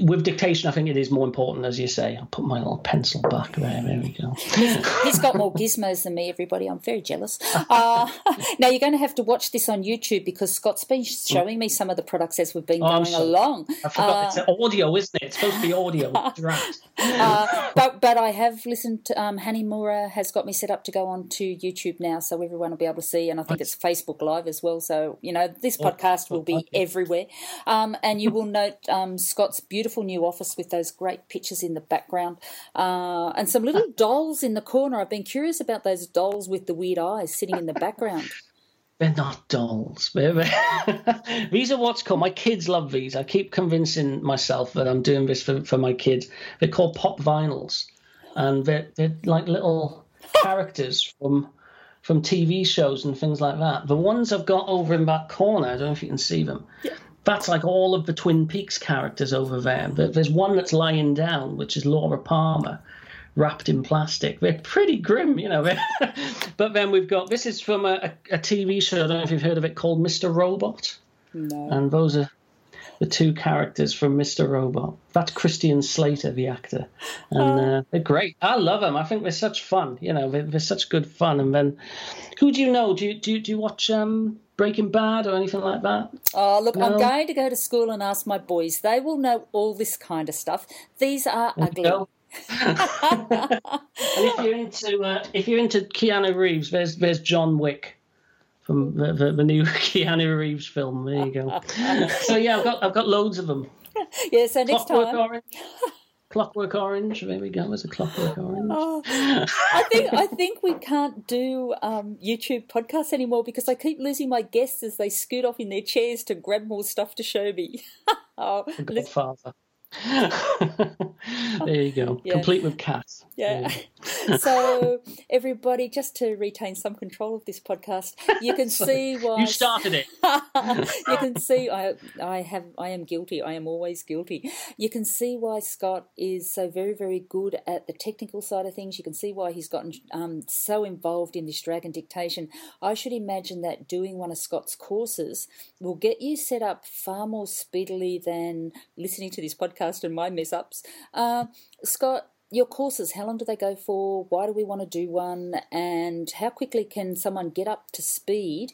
with dictation, I think it is more important, as you say. I'll put my little pencil back there. There we go. [LAUGHS] He's got more gizmos than me, everybody. I'm very jealous. Uh, [LAUGHS] now, you're going to have to watch this on YouTube because Scott's been showing me some of the products as we've been oh, going along. I forgot. Uh, it's audio, isn't it? It's supposed to be audio. [LAUGHS] uh, but, but I have listened to um, Hanimura has got me set up to go on to YouTube now, so everyone will be able to see. And I think it's Facebook Live as well. So, you know, this podcast will be everywhere um, and you will note um, Scott's beautiful new office with those great pictures in the background uh, and some little [LAUGHS] dolls in the corner. I've been curious about those dolls with the weird eyes sitting in the background. They're not dolls. these are what's called. My kids love these. I keep convincing myself that I'm doing this for, for my kids. They're called pop vinyls, and they're, they're like little characters from from TV shows and things like that. The ones I've got over in that corner, I don't know if you can see them. Yeah that's like all of the Twin Peaks characters over there. There's one that's lying down, which is Laura Palmer, wrapped in plastic. They're pretty grim, you know. [LAUGHS] but then we've got this is from a, a, TV show. I don't know if you've heard of it called Mr. Robot. No. And those are the two characters from Mr. Robot. That's Christian Slater, the actor, and oh. uh, they're great. I love them. I think they're such fun. You know, they're, they're, such good fun. And then, who do you know? Do you do you, do you watch um, Breaking Bad or anything like that? Oh, look, no? I'm going to go to school and ask my boys. They will know all this kind of stuff. These are ugly. [LAUGHS] and if you're into uh, if you're into Keanu Reeves, there's there's John Wick from the, the, the, new [LAUGHS] Keanu Reeves film. There you go. so yeah, I've got I've got loads of them. [LAUGHS] Yeah. So next Clockwork time. Orange. Clockwork Orange. There we go. There's a Clockwork Orange. Oh, I think I think we can't do um, YouTube podcasts anymore because I keep losing my guests as they scoot off in their chairs to grab more stuff to show me. [LAUGHS] oh, Godfather. [LAUGHS] there you go. Yeah. Complete with cats. Yeah. [LAUGHS] so, [LAUGHS] everybody, just to retain some control of this podcast, you can see why you started it. you can see I, I have, I am guilty. I am always guilty. You can see why Scott is so very, very good at the technical side of things. You can see why he's gotten um, so involved in this dragon dictation. I should imagine that doing one of Scott's courses will get you set up far more speedily than listening to this podcast and my mess ups. Uh, Scott, your courses, how long do they go for? Why do we want to do one? And how quickly can someone get up to speed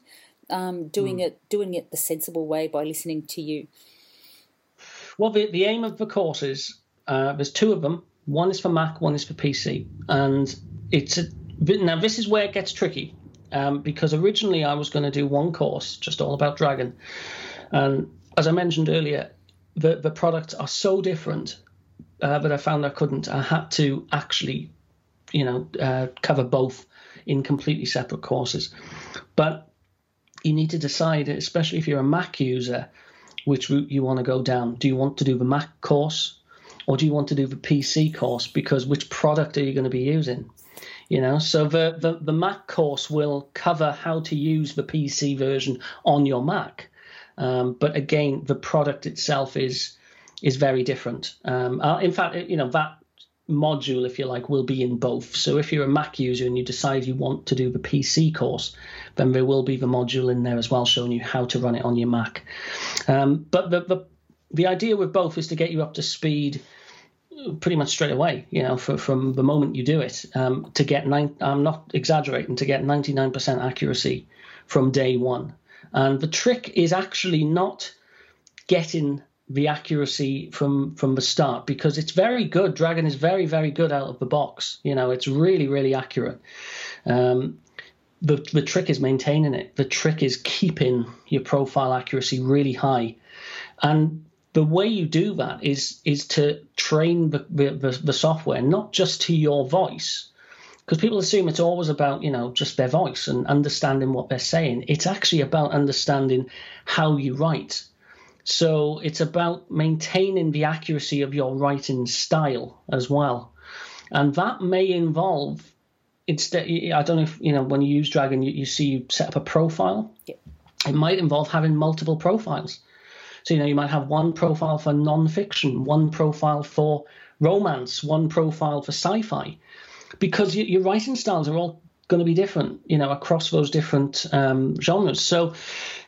um, doing mm. it doing it the sensible way by listening to you? Well, the, the aim of the courses, uh, there's two of them. One is for Mac, one is for PC, and it's a, now this is where it gets tricky um, because originally I was going to do one course just all about Dragon, and as I mentioned earlier, the the products are so different uh, but I found I couldn't. I had to actually, you know, uh, cover both in completely separate courses. But you need to decide, especially if you're a Mac user, which route you want to go down. Do you want to do the Mac course or do you want to do the PC course? Because which product are you going to be using? You know, so the, the, the Mac course will cover how to use the PC version on your Mac. Um, but again, the product itself is is very different. Um, uh, in fact, you know that module, if you like, will be in both. So if you're a Mac user and you decide you want to do the PC course, then there will be the module in there as well, showing you how to run it on your Mac. Um, but the, the the idea with both is to get you up to speed pretty much straight away. You know, for, from the moment you do it, um, to get nine. I'm not exaggerating. To get 99% accuracy from day one, and the trick is actually not getting the accuracy from from the start because it's very good. Dragon is very very good out of the box. You know, it's really really accurate. Um, the the trick is maintaining it. The trick is keeping your profile accuracy really high, and the way you do that is is to train the the, the software not just to your voice because people assume it's always about you know just their voice and understanding what they're saying it's actually about understanding how you write so it's about maintaining the accuracy of your writing style as well. And that may involve instead I don't know if you know when you use Dragon you, you see you set up a profile. Yeah. It might involve having multiple profiles. So you know you might have one profile for non-fiction, one profile for romance, one profile for sci-fi, because your writing styles are all going to be different, you know, across those different um, genres. So,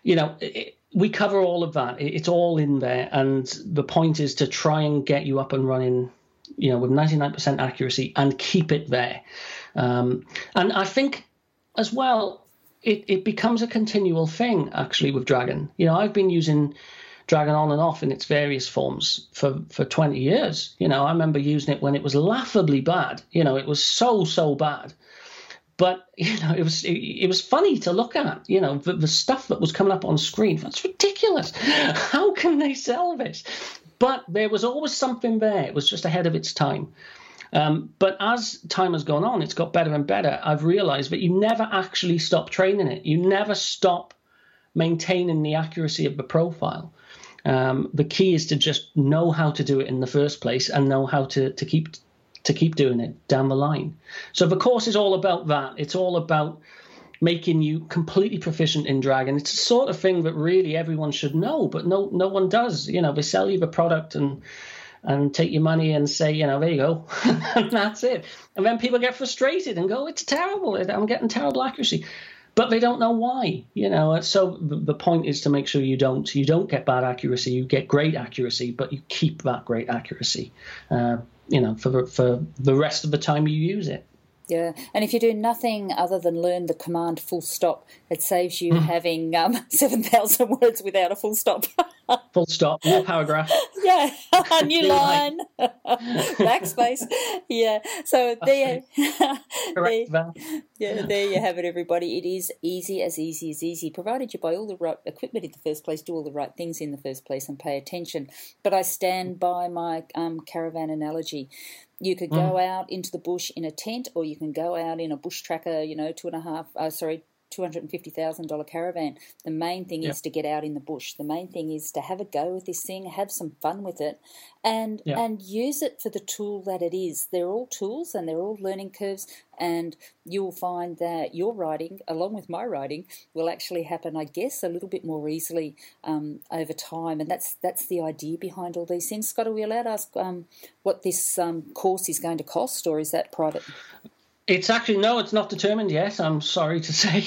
you know, it, we cover all of that. It's all in there, and the point is to try and get you up and running, you know, with 99% accuracy and keep it there. Um, and I think, as well, it, it becomes a continual thing actually with Dragon. You know, I've been using Dragon on and off in its various forms for for 20 years. You know, I remember using it when it was laughably bad. You know, it was so so bad. But [LAUGHS] you know it was it, it, was funny to look at you know the, the stuff that was coming up on screen. That's ridiculous. [LAUGHS] How can they sell this? But there was always something there. It was just ahead of its time. Um, but as time has gone on it's got better and better. I've realized that you never actually stop training it. You never stop maintaining the accuracy of the profile um, the key is to just know how to do it in the first place and know how to, to keep to keep doing it down the line. So the course is all about that. It's all about making you completely proficient in Dragon. It's the sort of thing that really everyone should know, but no no one does. You know, they sell you the product and and take your money and say, you know, there you go, [LAUGHS] and that's it. And then people get frustrated and go, it's terrible. I'm getting terrible accuracy. But they don't know why, you know. So the point is to make sure you don't you don't get bad accuracy, you get great accuracy, but you keep that great accuracy. Uh, you know, for for the rest of the time you use it. Yeah, and if you do nothing other than learn the command full stop, it saves you hmm. having um, [LAUGHS] 7,000 words without a full stop. [LAUGHS] full stop, [LAUGHS] new paragraph. Yeah, a new line, backspace. Yeah, so there, there, yeah, there you have it, everybody. It is easy as easy as easy, provided you buy all the right equipment in the first place, do all the right things in the first place, and pay attention. But I stand by my um, caravan analogy. You could go mm. out into the bush in a tent, or you can go out in a Bushtracker, you know, two and a half, uh, sorry, two hundred and fifty thousand dollar caravan. The main thing is to get out in the bush. The main thing is to have a go with this thing, have some fun with it, and and use it for the tool that it is. They're all tools and they're all learning curves, and you will find that your writing, along with my writing, will actually happen, I guess, a little bit more easily um, over time. And that's that's the idea behind all these things. Scott, are we allowed to ask um, what this um, course is going to cost, or is that private? It's actually no, it's not determined yet. I'm sorry to [LAUGHS] say.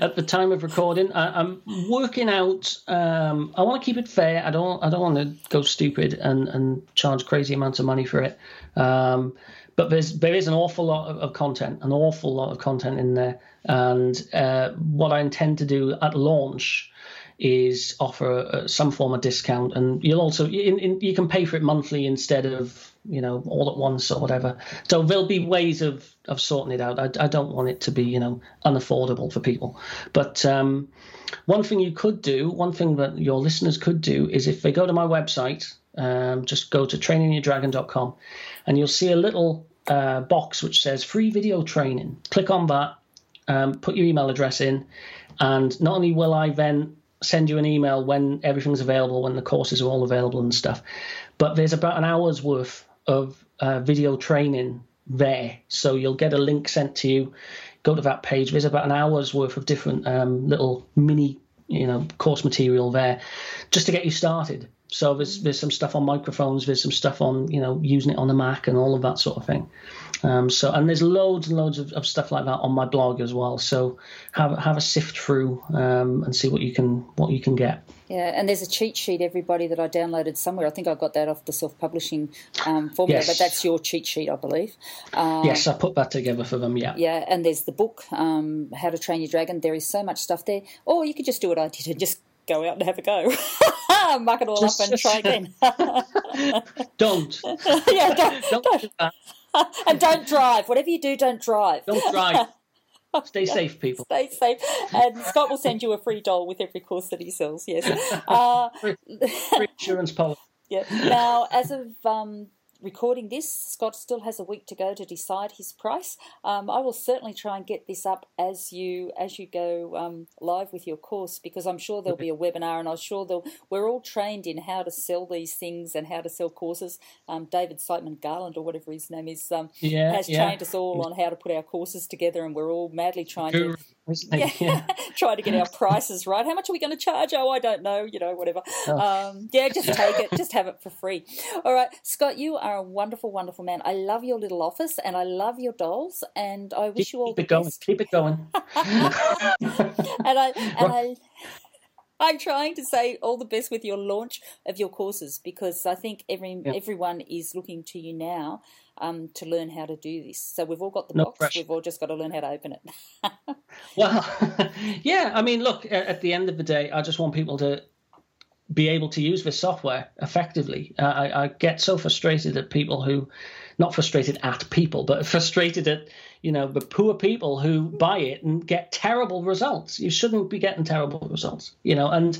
At the time of recording, I, am working out. Um, I want to keep it fair. I don't. I don't want to go stupid and, and charge crazy amounts of money for it. Um, but there's there is an awful lot of, of, content, an awful lot of content in there. And uh, what I intend to do at launch is offer uh, some form of discount, and you'll also in, in, you can pay for it monthly instead of you know all at once or whatever. So there'll be ways of of sorting it out. I, I don't want it to be you know unaffordable for people, but. Um, one thing you could do, one thing that your listeners could do, is if they go to my website, um, just go to trainingyourdragon.com, and you'll see a little uh, box which says free video training. Click on that, um, put your email address in, and not only will I then send you an email when everything's available, when the courses are all available and stuff. But there's about an hour's worth of uh, video training there. So you'll get a link sent to you. Go to that page. There's about an hour's worth of different um, little mini, you know, course material there, just to get you started. So there's there's some stuff on microphones. There's some stuff on you know using it on the Mac and all of that sort of thing. Um, so and there's loads and loads of, of, stuff like that on my blog as well. So have have a sift through um, and see what you can what you can get. Yeah, and there's a cheat sheet, everybody, that I downloaded somewhere. I think I got that off the self-publishing um, formula, yes. but that's your cheat sheet, I believe. Um, yes, I put that together for them. Yeah. Yeah, and there's the book, um, How to Train Your Dragon. There is so much stuff there. Or you could just do what I did and just go out and have a go. [LAUGHS] Muck it all just, up and try again. [LAUGHS] [LAUGHS] don't. yeah, don't. don't. don't. and don't drive. Whatever you do, don't drive. Don't drive. Stay safe, people. Stay safe. And Scott will send you a free doll with every course that he sells. Yes. Uh, free, free insurance policy. Yeah. Now, as of um, recording this, Scott still has a week to go to decide his price. Um, I will certainly try and get this up as you as you go um, live with your course because I'm sure there'll be a webinar, and I'm sure they'll, we're all trained in how to sell these things and how to sell courses. Um, David Siteman Garland or whatever his name is um, yeah, has yeah. trained us all on how to put our courses together, and we're all madly trying to yeah, yeah. [LAUGHS] try to get our prices right. How much are we going to charge? Oh, I don't know. You know, whatever. Oh. Um, yeah, just take it. Just have it for free. All right, Scott, you are a wonderful, wonderful man. I love your little office and I love your dolls, and I wish keep, you all keep it going. Keep it going. [LAUGHS] [LAUGHS] and I and I. I'm trying to say all the best with your launch of your courses because I think every yeah. everyone is looking to you now um, to learn how to do this. So we've all got the no box. Pressure. We've all just got to learn how to open it. [LAUGHS] well, [LAUGHS] yeah. I mean, look. At the end of the day, I just want people to be able to use this software effectively. Uh, I, I, get so frustrated at people who, not frustrated at people, but [LAUGHS] frustrated at you know the poor people who buy it and get terrible results. You shouldn't be getting terrible results, you know. And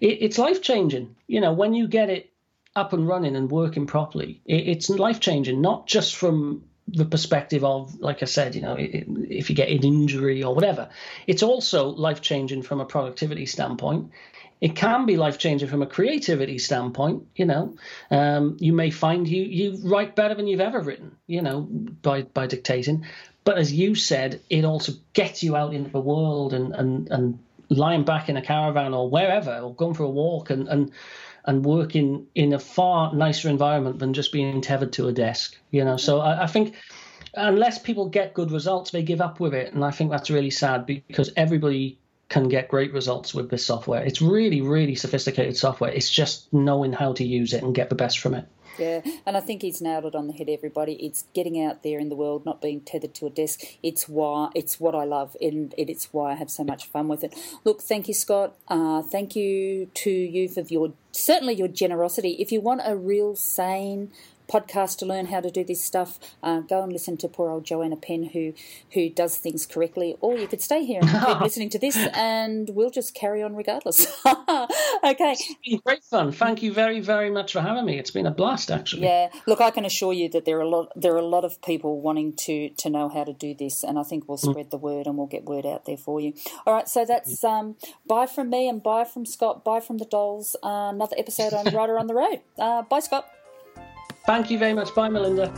it, it's life changing, you know, when you get it up and running and working properly. It, it's life changing, not just from the perspective of, like I said, you know, if you get an injury or whatever, it's also life changing from a productivity standpoint. It can be life changing from a creativity standpoint. You know, um, you may find you you write better than you've ever written. You know, by by dictating. But as you said, it also gets you out into the world and and and lying back in a caravan or wherever, or going for a walk and and and working in a far nicer environment than just being tethered to a desk. You know, so I, I think unless people get good results, they give up with it, and I think that's really sad because everybody can get great results with this software. It's really, really sophisticated software. It's just knowing how to use it and get the best from it. Yeah, and I think he's nailed it on the head. Everybody, it's getting out there in the world, not being tethered to a desk. It's why it's what I love, and it's why I have so much fun with it. Look, thank you, Scott. Uh, thank you to you for your certainly your generosity. If you want a real sane podcast to learn how to do this stuff, uh, go and listen to poor old Joanna Penn, who who does things correctly. Or you could stay here and keep [LAUGHS] listening to this, and we'll just carry on regardless. [LAUGHS] okay. It's been great fun. Thank you very, very much for having me. It's been a blast, actually. Yeah. Look, I can assure you that there are a lot there are a lot of people wanting to to know how to do this, and I think we'll spread mm. the word and we'll get word out there for you. All right. So that's um, bye from me and bye from Scott. Bye from the dolls. Uh, another episode on Writer on the Road. Uh, bye, Scott. Thank you very much. Bye, Melinda.